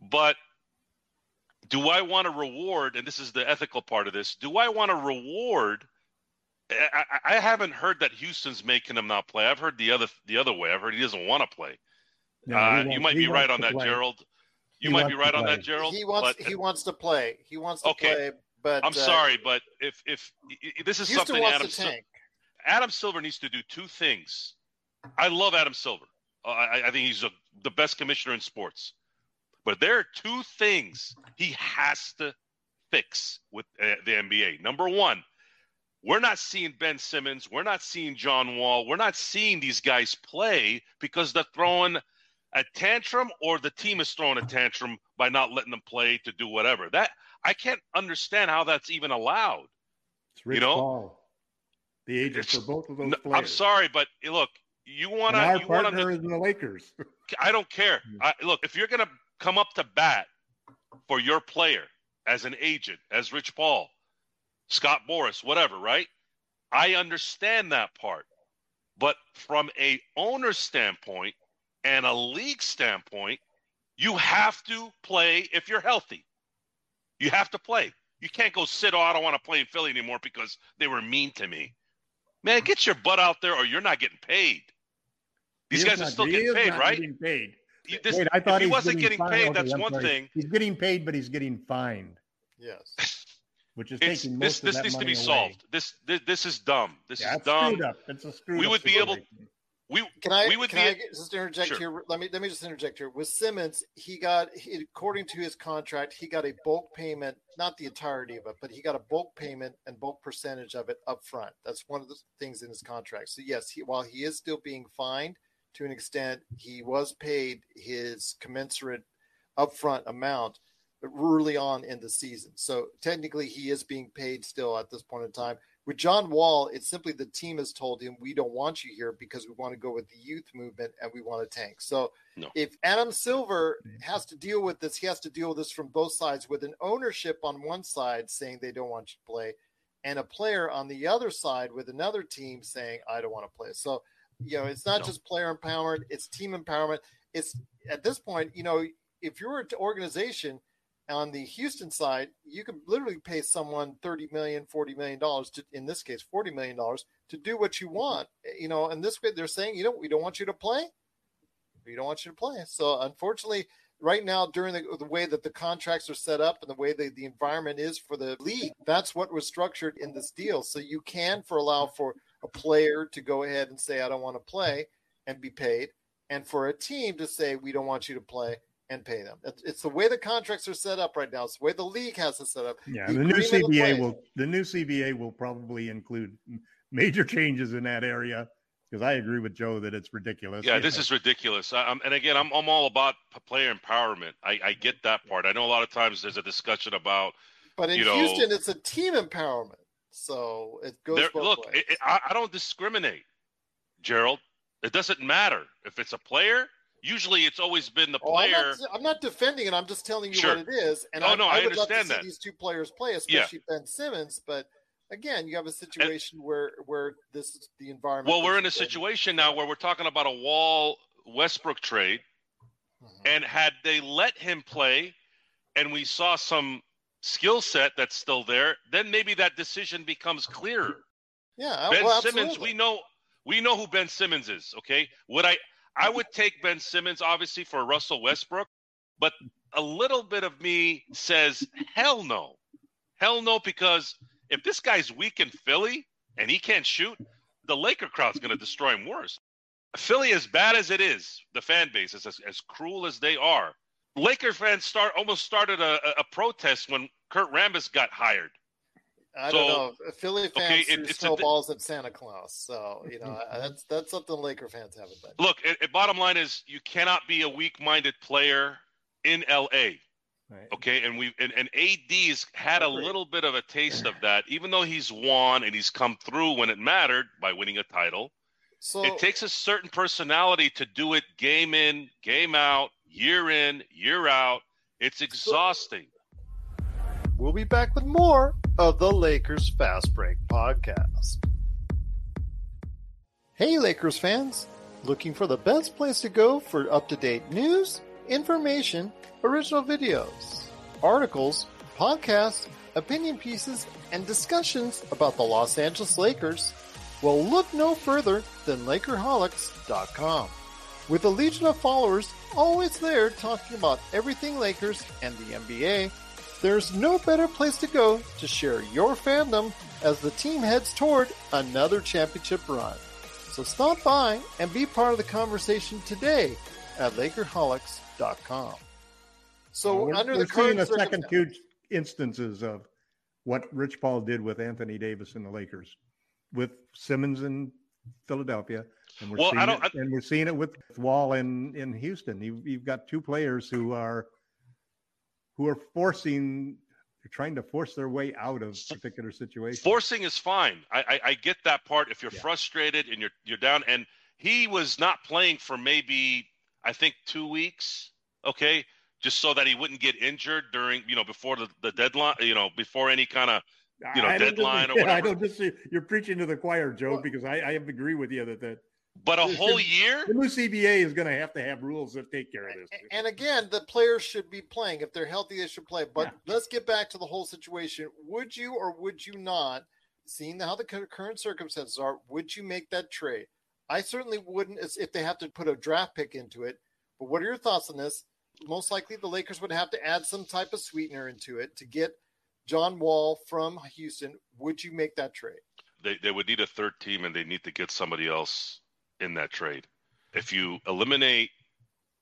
But do I want to reward, and this is the ethical part of this, do I want to reward? I, I, I haven't heard that Houston's making him not play. I've heard the other the other way. I've heard he doesn't want to play. No, uh, you might be right on that, play. Gerald. You He might be right on that, Gerald. He wants but he wants to play. He wants to Okay. play, but I'm uh, sorry, but if if i- i- this is Houston something Adam to Sil- Adam Silver needs to do two things. I love Adam Silver. Uh, I, I think he's a, the best commissioner in sports. But there are two things he has to fix with uh, the NBA. Number one, we're not seeing Ben Simmons. We're not seeing John Wall. We're not seeing these guys play because they're throwing a tantrum or the team is throwing a tantrum by not letting them play to do whatever. That I can't understand how that's even allowed. It's Rich You know? Paul. The agent for both of those players. I'm sorry, but look, you want to our partner to is the Lakers. I don't care. Hmm. I, look, if you're going to come up to bat for your player as an agent, as Rich Paul, Scott Boras, whatever, right? I understand that part. But from a owner standpoint and a league standpoint, you have to play if you're healthy. You have to play. You can't go sit, oh, I don't want to play in Philly anymore because they were mean to me. Man, get your butt out there or you're not getting paid. These He guys are still getting paid, right? Getting paid. You- this- Wait, I thought if he wasn't getting fined. paid, Okay, that's I'm one sorry. thing. He's getting paid, but he's getting fined, Yes. which is It's, taking this most this of that needs to be away. solved. This, this this is dumb. This Yeah, is it's dumb. screwed up. It's a screwed We up would be able- We Can I? we would can be I just interject Sure. here? Let me let me just interject here. With Simmons, he got he, according to his contract, he got a bulk payment, not the entirety of it, but he got a bulk payment and bulk percentage of it up front. That's one of the things in his contract. So yes, he, while he is still being fined to an extent, he was paid his commensurate upfront amount early on in the season. So technically, he is being paid still at this point in time. With John Wall, it's simply the team has told him we don't want you here because we want to go with the youth movement and we want to tank. So No. if Adam Silver has to deal with this, he has to deal with this from both sides with an ownership on one side saying they don't want you to play, and a player on the other side with another team saying I don't want to play. So you know, it's not No. just player empowerment, it's team empowerment. It's at this point, you know, if you're an organization on the Houston side, you can literally pay someone 30 million, 40 million dollars to in this case 40 million dollars to do what you want. You know, and this way they're saying, you know, we don't want you to play. We don't want you to play. So unfortunately, right now during the, the way that the contracts are set up and the way that the environment is for the league, that's what was structured in this deal. So you can for allow for a player to go ahead and say, I don't want to play and be paid, and for a team to say, we don't want you to play and pay them. It's, it's the way the contracts are set up right now. It's the way the league has it set up. Yeah, The the, new CBA play. will the new CBA will probably include major changes in that area because I agree with Joe that it's ridiculous. Yeah, this is ridiculous. I, I'm, and again, I'm, I'm all about player empowerment. I, I get that part. I know a lot of times there's a discussion about But in You know- Houston, it's a team empowerment. So it goes there. both Look, ways. it, it, I, I don't discriminate, Gerald. It doesn't matter if it's a player. Usually, it's always been the Oh, I'm, player. not, I'm not defending it. I'm just telling you Sure. what it is. And Oh, I, no, I I would love to understand see that. these two players play, especially Ben Simmons. But again, you have a situation where where this is the environment. Well, we're in a situation now where we're talking about a Wall Westbrook trade, Mhm. and had they let him play, and we saw some skill set that's still there, then maybe that decision becomes clearer. yeah, Ben well, Simmons, we know we know who Ben Simmons is. Okay, would I? I would take Ben Simmons obviously for Russell Westbrook, but a little bit of me says hell no, hell no, because if this guy's weak in Philly and he can't shoot, the Laker crowd's going to destroy him worse. Philly, as bad as it is, the fan base is as, as cruel as they are. Laker fans start almost started a, a- a protest when Kurt Rambis got hired. I don't know. Philly fans okay, threw it- it's a thi- snowballs at Santa Claus, so you know mm-hmm. that's that's something Laker fans haven't done. Look, it, it- bottom line is you cannot be a weak-minded player in LA. Right. Okay, and we and, and AD's had a little bit of a taste of that, even though he's won and he's come through when it mattered by winning a title. So it takes a certain personality to do it game in, game out, year in, year out. It's exhausting. We'll be back with more of the Lakers Fast Break podcast. Hey, Lakers fans! Looking for the best place to go for up to date news, information, original videos, articles, podcasts, opinion pieces, and discussions about the Los Angeles Lakers? Well, look no further than Lakerholics.com. With a legion of followers always there talking about everything Lakers and the NBA, there's no better place to go to share your fandom as the team heads toward another championship run. So stop by and be part of the conversation today at Lakerholics.com. So we're, under we're the current seeing a second two instances of what Rich Paul did with Anthony Davis and the Lakers, with Simmons in Philadelphia, and we're Well, I seeing don't- it, and we're seeing it with Wall in in Houston. You, you've got two players who are who are forcing, they're trying to force their way out of particular situations. Forcing is fine. I, I, I get that part. If you're Yeah. frustrated and you're you're down, and he was not playing for maybe I think two weeks. Okay, just so that he wouldn't get injured during you know before the, the deadline. You know before any kind of you know, I deadline dis- or I whatever. don't just you're preaching to the choir, Joe, Well- because I, I agree with you that, that but a whole year. the new CBA is going to have to have rules that take care of this. And again, the players should be playing. If they're healthy, they should play. But Yeah. let's get back to the whole situation. Would you or would you not, seeing how the current circumstances are, would you make that trade? I certainly wouldn't as- if they have to put a draft pick into it. But what are your thoughts on this? Most likely the Lakers would have to add some type of sweetener into it to get John Wall from Houston. Would you make that trade? They they would need a third team, and they need to get somebody else in that trade. If you eliminate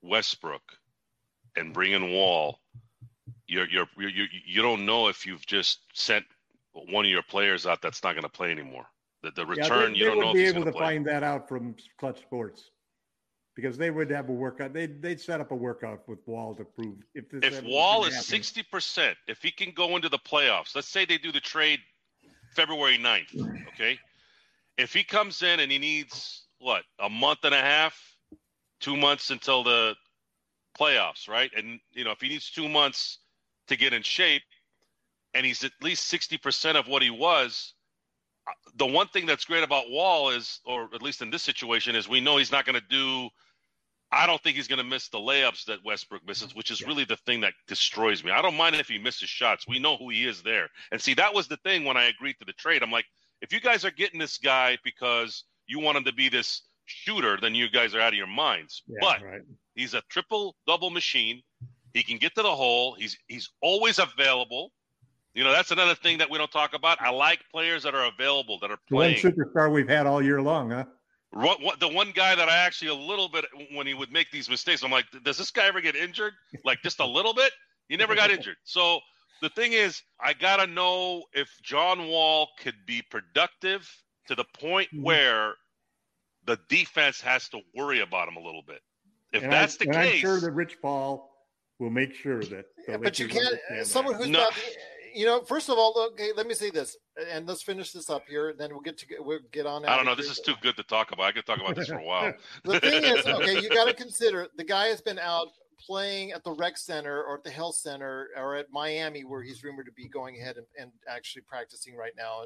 Westbrook and bring in Wall, you're you're you you you don't know if you've just sent one of your players out that's not going to play anymore. The the Yeah, return they, you they don't know if be able to play. find that out from Clutch Sports because they would have a workout. They'd, they'd set up a workout with Wall to prove if this If Wall is sixty percent, if he can go into the playoffs, let's say they do the trade February 9th. Okay. If he comes in and he needs what a month and a half, two months until the playoffs, right? And you know, if he needs two months to get in shape, and he's at least 60% of what he was, uh, the one thing that's great about Wall is, or at least in this situation, is we know he's not going to do. I don't think he's going to miss the layups that Westbrook misses, which is yeah. really the thing that destroys me. I don't mind if he misses shots. We know who he is there. And see, that was the thing when I agreed to the trade. I'm like, if you guys are getting this guy because you want him to be this shooter, then you guys are out of your minds. Yeah, but right. he's a triple double machine. He can get to the hole. He's he's always available. You know, that's another thing that we don't talk about. I like players that are available, that are playing. The one superstar we've had all year long, huh? The one guy that I actually a little bit when he would make these mistakes, I'm like, does this guy ever get injured? Like just a little bit? He never got injured. So the thing is, I gotta know if John Wall could be productive to the point mm-hmm. where the defense has to worry about him a little bit. If and that's I, the case, I'm sure that Rich Paul will make sure that. Yeah, but you can't. Someone who's no. not you know, first of all, okay, let me say this, and let's finish this up here, and then we'll get to we'll get on. I don't know. This is too good to talk about. I could talk about this for a while. the thing is, okay, you got to consider the guy has been out playing at the rec center or at the health center or at Miami, where he's rumored to be going ahead and, and actually practicing right now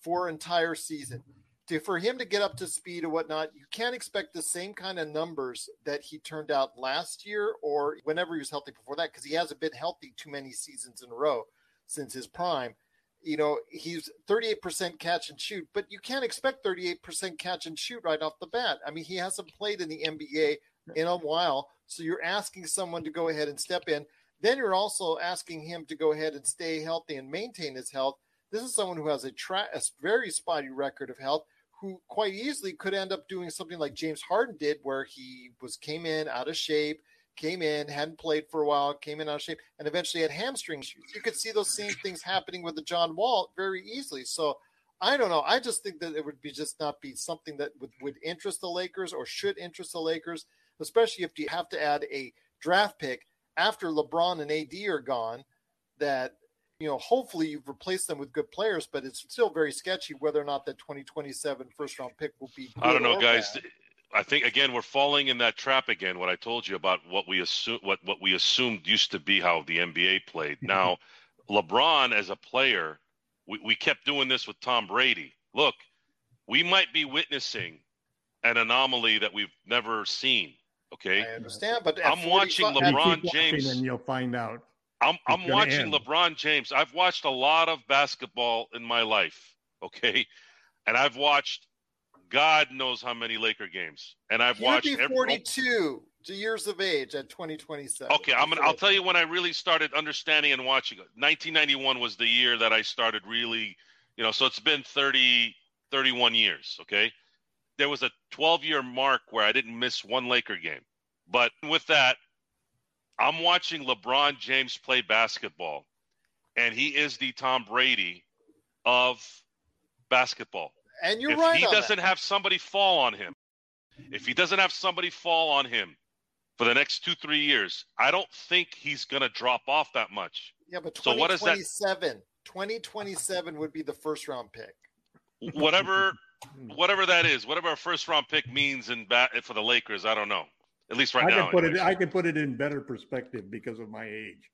for entire season. To, for him to get up to speed or whatnot, you can't expect the same kind of numbers that he turned out last year or whenever he was healthy before that, because he hasn't been healthy too many seasons in a row since his prime. You know, he's 38% catch and shoot, but you can't expect 38% catch and shoot right off the bat. I mean, he hasn't played in the NBA in a while. So you're asking someone to go ahead and step in. Then you're also asking him to go ahead and stay healthy and maintain his health. This is someone who has a, tra- a very spotty record of health, who quite easily could end up doing something like James Harden did, where he was came in out of shape, came in, hadn't played for a while, came in out of shape, and eventually had hamstring issues. You could see those same things happening with the John Wall very easily. So I don't know. I just think that it would be just not be something that would, would interest the Lakers or should interest the Lakers, especially if you have to add a draft pick after LeBron and AD are gone. That you know, hopefully you've replaced them with good players, but it's still very sketchy whether or not that 2027 first round pick will be. I don't know, guys. Bad. I think again we're falling in that trap again. What I told you about what we assume, what what we assumed used to be how the NBA played. Mm-hmm. Now, LeBron as a player, we, we kept doing this with Tom Brady. Look, we might be witnessing an anomaly that we've never seen. Okay, I understand, but I'm watching LeBron James, and you'll find out. I'm I'm watching end. LeBron James. I've watched a lot of basketball in my life. Okay, and I've watched God knows how many Laker games, and I've You'd watched. Be Forty-two every... years of age at 2027. Okay, I'm gonna. I'll tell you when I really started understanding and watching. 1991 was the year that I started really, you know. So it's been 30, 31 years. Okay, there was a 12 year mark where I didn't miss one Laker game, but with that, I'm watching LeBron James play basketball, and he is the Tom Brady of basketball. And you're if right. If he doesn't that. have somebody fall on him, if he doesn't have somebody fall on him for the next two, three years, I don't think he's going to drop off that much. Yeah, but 2027, so what is that? 2027 would be the first round pick. Whatever, whatever that is, whatever a first round pick means in bat for the Lakers, I don't know. At least right I now. Can put it, I can put it in better perspective because of my age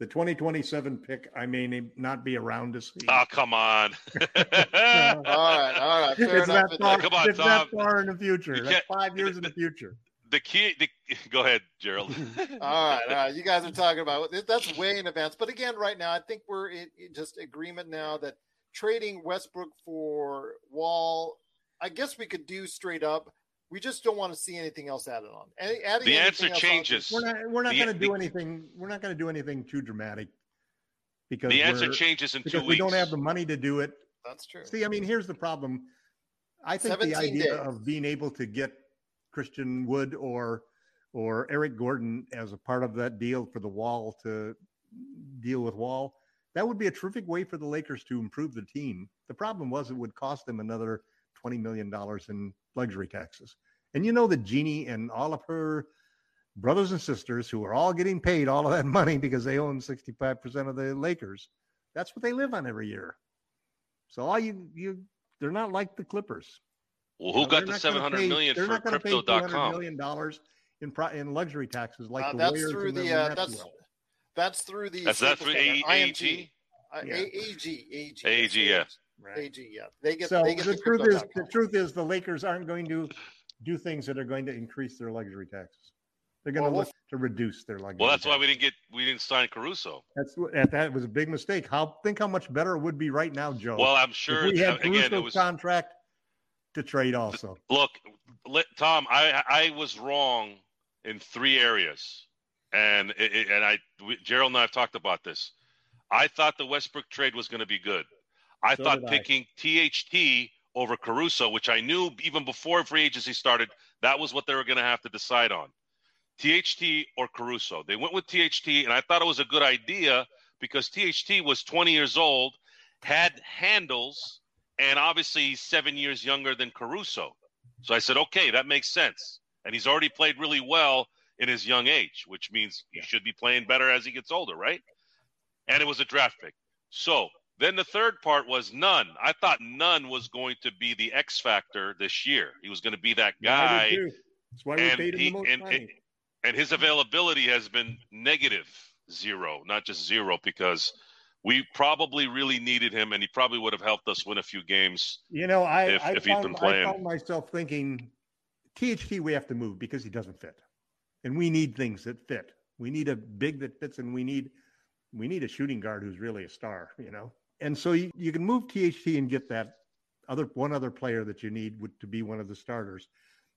the 2027 pick I may not be around to see. Oh, come on. all right, all right. Fair it's enough. That far, come on, it's Tom. that far in the future. That's five years the, in the future. The key, the, go ahead, Gerald. all right, all right. You guys are talking about that's way in advance. But again, right now, I think we're in, in just agreement now that trading Westbrook for Wall, I guess we could do straight up we just don't want to see anything else added on. Adding the answer changes. On, we're not. We're not going to do anything. We're not going to do anything too dramatic because the answer changes in two weeks. We don't have the money to do it. That's true. See, I mean, here's the problem. I think the idea days. of being able to get Christian Wood or or Eric Gordon as a part of that deal for the Wall to deal with Wall, that would be a terrific way for the Lakers to improve the team. The problem was it would cost them another twenty million dollars in luxury taxes. And you know that Jeanie and all of her brothers and sisters, who are all getting paid all of that money because they own 65% of the Lakers, that's what they live on every year. So all you you they're not like the Clippers. Well, who You know, got the not seven gonna hundred pay- million they're for not gonna pay $200 Crypto.com? million dollars in pro, in luxury taxes like Uh, the that's Warriors through the, the uh, that's will. that's through the That's that through A- IMG. AEG? Uh, Yeah. A- AG, AG, AEG, that's yeah. Right. AG, yeah. They get So they get the the, truth is, the truth is, the Lakers aren't going to do things that are going to increase their luxury taxes. They're going Well, to look to reduce their luxury. Well, that's why we didn't get we didn't sign Caruso. That's that. That was a big mistake. How think how much better it would be right now, Joe. Well, I'm if sure we had again it Caruso's was contract to trade also. look, let, Tom, I I was wrong in three areas, and it, and I we, Gerald and I have talked about this. I thought the Westbrook trade was going to be good. I So thought did I. picking THT over Caruso, which I knew even before free agency started, that was what they were going to have to decide on. THT or Caruso. They went with THT, and I thought it was a good idea because THT was 20 years old, had handles, and obviously he's seven years younger than Caruso. So I said, okay, that makes sense. And he's already played really well in his young age, which means he should be playing better as he gets older, right? And it was a draft pick. So then the third part was Nunn. I thought Nunn was going to be the X factor this year. He was going to be that guy too. That's why we and paid him he- the most and- money. and his availability has been negative zero, not just zero, because we probably really needed him, and he probably would have helped us win a few games. You know, I, if- I, if he'd found, been I playing. found myself thinking, THT we have to move because he doesn't fit, and we need things that fit. We need a big that fits, and we need we need a shooting guard who's really a star. You know, and so you, you can move THT and get that other one other player that you need would, to be one of the starters.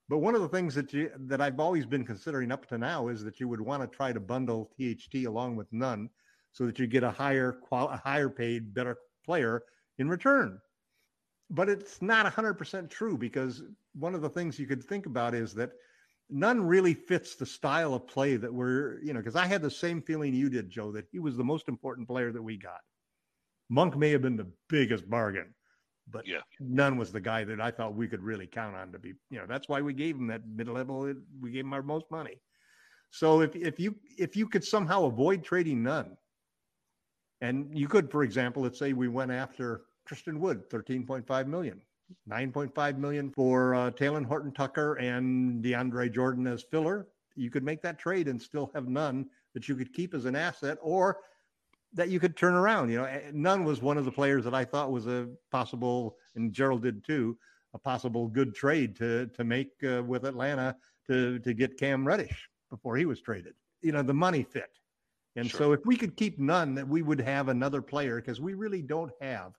But one of the things that you that I've always been considering up to now is that you would want to try to bundle THT along with Nunn, so that you get a higher qual a higher paid, better player in return. But it's not 100% true because one of the things you could think about is that Nunn really fits the style of play that we're, you know, because I had the same feeling you did, Joe, that he was the most important player that we got. Monk may have been the biggest bargain, but Yeah. Nunn was the guy that I thought we could really count on to be, you know, that's why we gave him that mid level, we gave him our most money. So if, if you if you could somehow avoid trading Nunn, and you could, for example, let's say we went after Christian Wood, 13.5 million, 9.5 million for uh, Talen Horton Tucker and DeAndre Jordan as filler. You could make that trade and still have Nunn that you could keep as an asset or that you could turn around. You know, Nunn was one of the players that I thought was a possible, and Gerald did too, a possible good trade to to make uh, with Atlanta to to get Cam Reddish before he was traded. You know, the money fit. And Sure. so if we could keep Nunn, that we would have another player because we really don't have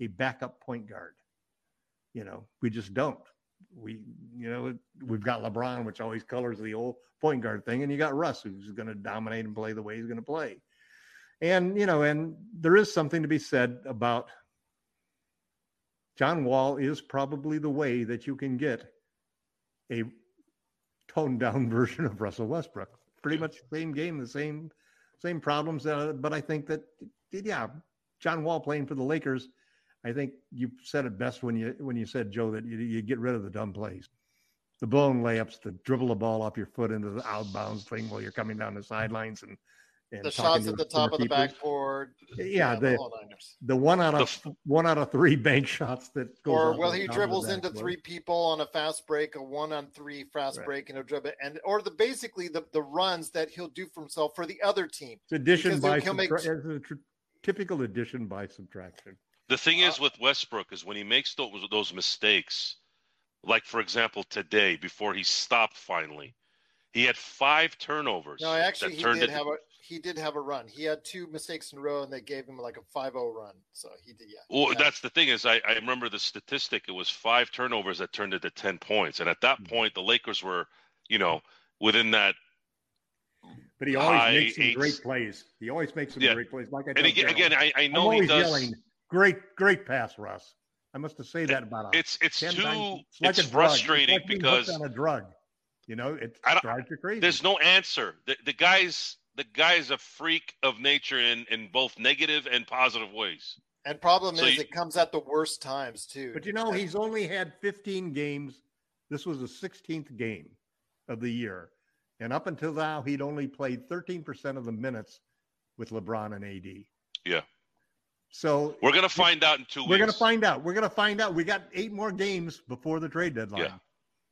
a backup point guard. You know, we just don't. We, you know, we've got LeBron, which always colors the old point guard thing, and you got Russ, who's going to dominate and play the way he's going to play. And you know, and there is something to be said about John Wall is probably the way that you can get a toned down version of Russell Westbrook. Pretty much the same game, the same same problems. Uh, but I think that yeah, John Wall playing for the Lakers. I think you said it best when you when you said Joe that you, you get rid of the dumb plays, the blown layups, the dribble the ball off your foot into the outbounds thing while you're coming down the sidelines and, and the shots at the top of the scorekeepers. backboard. Yeah, the whole niners. the one out The of one out of three bank shots that goes Or off well, he top of the dribbles into three people on a fast break, a one on three fast Right. break, and a dribble, and or the basically the, the runs that he'll do for himself for the other team. It's addition by he'll make- subtra- it's a tr- typical addition by subtraction. The thing Uh, is with Westbrook is when he makes those those mistakes, like for example today before he stopped finally, he had five turnovers. No, actually, that he turned did it- have a he did have a run. He had two mistakes in a row, and they gave him like a 5-0 run. So he did, yeah. Well, Yeah. that's the thing is I, I remember the statistic. It was five turnovers that turned into ten points, and at that Hmm. point, the Lakers were, you know, within that. But he always High makes some eights. great plays. He always makes some Yeah. great plays. Like I And again, again I, I I'm know he does. yelling, "Great, great pass, Russ." I must have said that about a It's it's 10 too. It's, like a drug. frustrating it's like because on a drug. You know, it I don't- drives you crazy. there's no answer. The, the guy's the guy's a freak of nature in in both negative and positive ways. And problem So is, you- it comes at the worst times too. But you know, he's only had 15 games. This was the 16th game of the year. And up until now, he'd only played 13% of the minutes with LeBron and AD. Yeah. So we're gonna find out in 2 we're gonna find out. We're gonna find out. We got eight more games before the trade deadline. Yeah.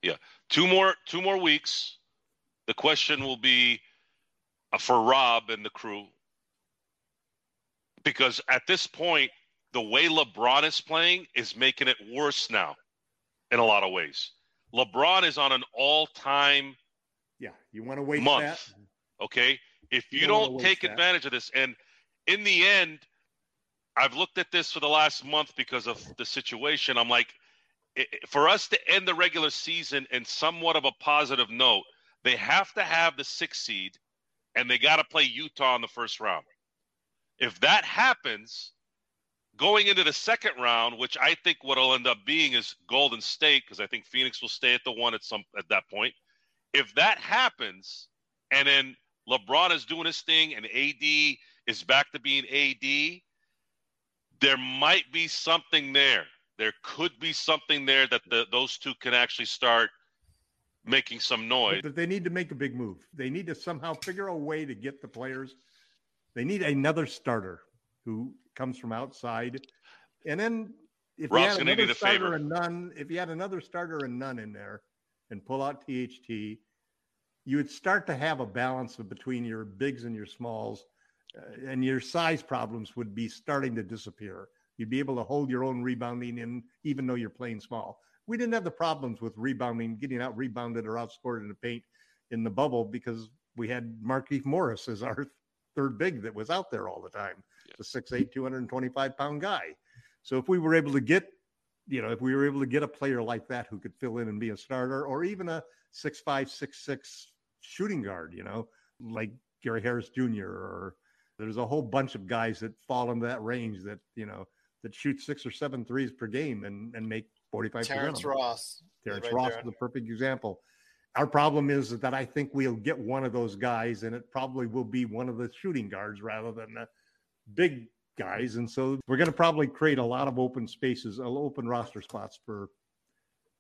Yeah, two more two more weeks. The question will be for Rob and the crew because at this point, the way LeBron is playing is making it worse now, in a lot of ways. LeBron is on an all-time Yeah, you want to wait month. that. Okay, if You you, don't take that. advantage of this, and in the end, I've looked at this for the last month because of the situation. I'm like, for us to end the regular season in somewhat of a positive note, they have to have the sixth seed, and they got to play Utah in the first round. If that happens, going into the second round, which I think what will end up being is Golden State, because I think Phoenix will stay at the one at some at that point. If that happens, and then LeBron is doing his thing, and AD is back to being AD, there might be something there. There could be something there that the, those two can actually start making some noise. But they need to make a big move. They need to somehow figure a way to get the players. They need another starter who comes from outside. And then if Rob's you had another starter favor. and Nunn, if you had another starter and Nunn in there and pull out THT, you would start to have a balance of between your bigs and your smalls, uh, and your size problems would be starting to disappear. You'd be able to hold your own rebounding in, even though you're playing small. We didn't have the problems with rebounding, getting out rebounded or outscored in the paint in the bubble because we had Markieff Morris as our third big that was out there all the time, the 6'8", 225 pound guy. So if we were able to get, you know, if we were able to get a player like that who could fill in and be a starter, or even a six five, six six shooting guard, you know, like Gary Harris Jr. or there's a whole bunch of guys that fall into that range that, you know, that shoot six or seven threes per game and, and make 45 Terrence Ross. Terrence Right Ross there. is the perfect example. Our problem is that I think we'll get one of those guys, and it probably will be one of the shooting guards rather than the big guys. And so we're going to probably create a lot of open spaces, uh, open roster spots for,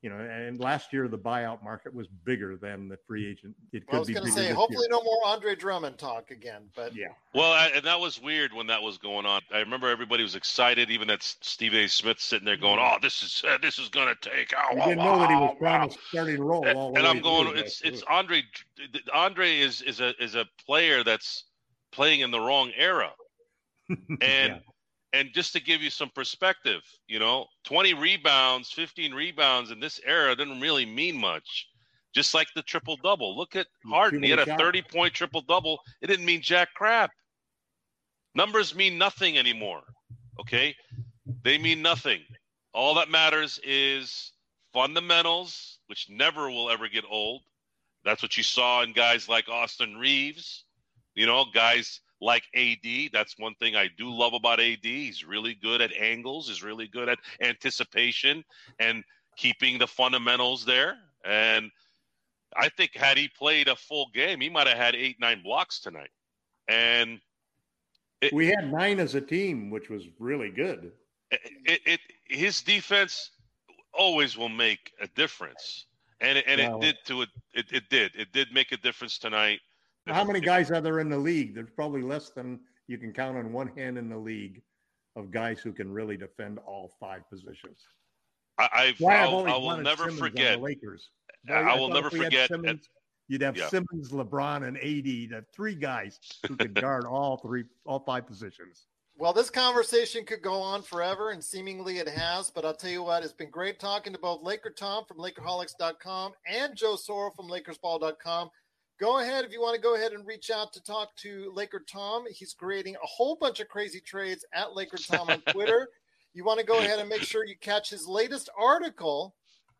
you know. And last year the buyout market was bigger than the free agent. It could I was going to say, hopefully, year. no more Andre Drummond talk again. But Yeah. Well, I, and that was weird when that was going on. I remember everybody was excited, even that Stephen A. Smith sitting there going, "Oh, this is uh, this is going to take." Oh, We didn't wow, know that he was wow, wow." promised starting role And, all and I'm going, through. it's it's Andre. Andre is is a is a player that's playing in the wrong era, and Yeah. And just to give you some perspective, you know, 20 rebounds, 15 rebounds in this era didn't really mean much. Just like the triple double. Look at Harden. He had a 30 point triple double. It didn't mean jack crap. Numbers mean nothing anymore. Okay? They mean nothing. All that matters is fundamentals, which never will ever get old. That's what you saw in guys like Austin Reaves, you know, guys like AD. That's one thing I do love about AD. He's really good at angles, he's really good at anticipation and keeping the fundamentals there. And I think had he played a full game, he might have had eight, nine blocks tonight. And we had nine as a team, which was really good. it, it his defense always will make a difference. And it, and Wow. it did to it, it. It did. It did make a difference tonight. How many guys are there in the league? There's probably less than you can count on one hand in the league of guys who can really defend all five positions. I, I've, Why I've I'll, I will never Simmons forget. the Lakers. I- I will never if we had forget- Simmons, you'd have Yeah. Simmons, LeBron, and AD, the three guys who could guard all three, all five positions. Well, this conversation could go on forever, and seemingly it has. But I'll tell you what, it's been great talking to both Laker Tom from Lakerholics.com and Joe Soro from LakersBall.com. Go ahead if you want to go ahead and reach out to talk to Laker Tom. He's creating a whole bunch of crazy trades at Laker Tom on Twitter. you want to go ahead and make sure you catch his latest article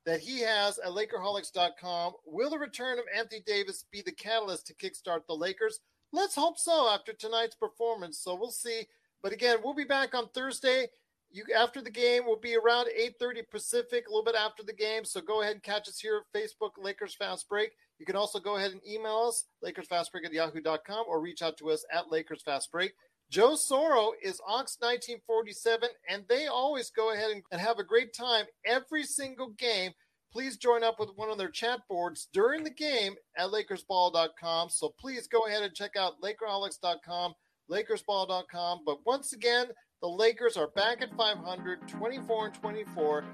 that he has at Lakerholics.com. Will the return of Anthony Davis be the catalyst to kickstart the Lakers? Let's hope so after tonight's performance. So we'll see. But again, we'll be back on Thursday. You after the game we'll be around 8:30 Pacific, a little bit after the game. So go ahead and catch us here at Facebook Lakers Fast Break. You can also go ahead and email us, LakersFastBreak at yahoo.com, or reach out to us at LakersFastBreak. Joe Soro is Ox 1947, and they always go ahead and, have a great time every single game. Please join up with one of their chat boards during the game at LakersBall.com. So please go ahead and check out Lakerholics.com, LakersBall.com. But once again, The Lakers are back at 500, 24 and 24.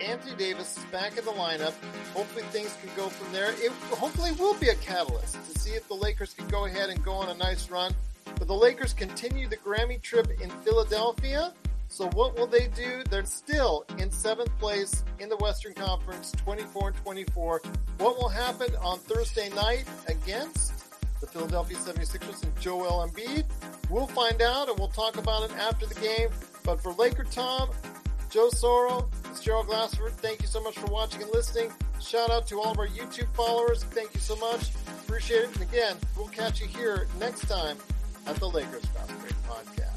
Anthony Davis is back in the lineup. Hopefully things can go from there. It hopefully will be a catalyst to see if the Lakers can go ahead and go on a nice run. But the Lakers continue the Grammy trip in Philadelphia. So what will they do? They're still in seventh place in the Western Conference, 24 and 24. What will happen on Thursday night against the Philadelphia 76ers and Joel Embiid? We'll find out and we'll talk about it after the game. But for Laker Tom, Joe Soro, it's Gerald Glassford. Thank you so much for watching and listening. Shout out to all of our YouTube followers. Thank you so much. Appreciate it. And again, we'll catch you here next time at the Lakers Fast Break Podcast.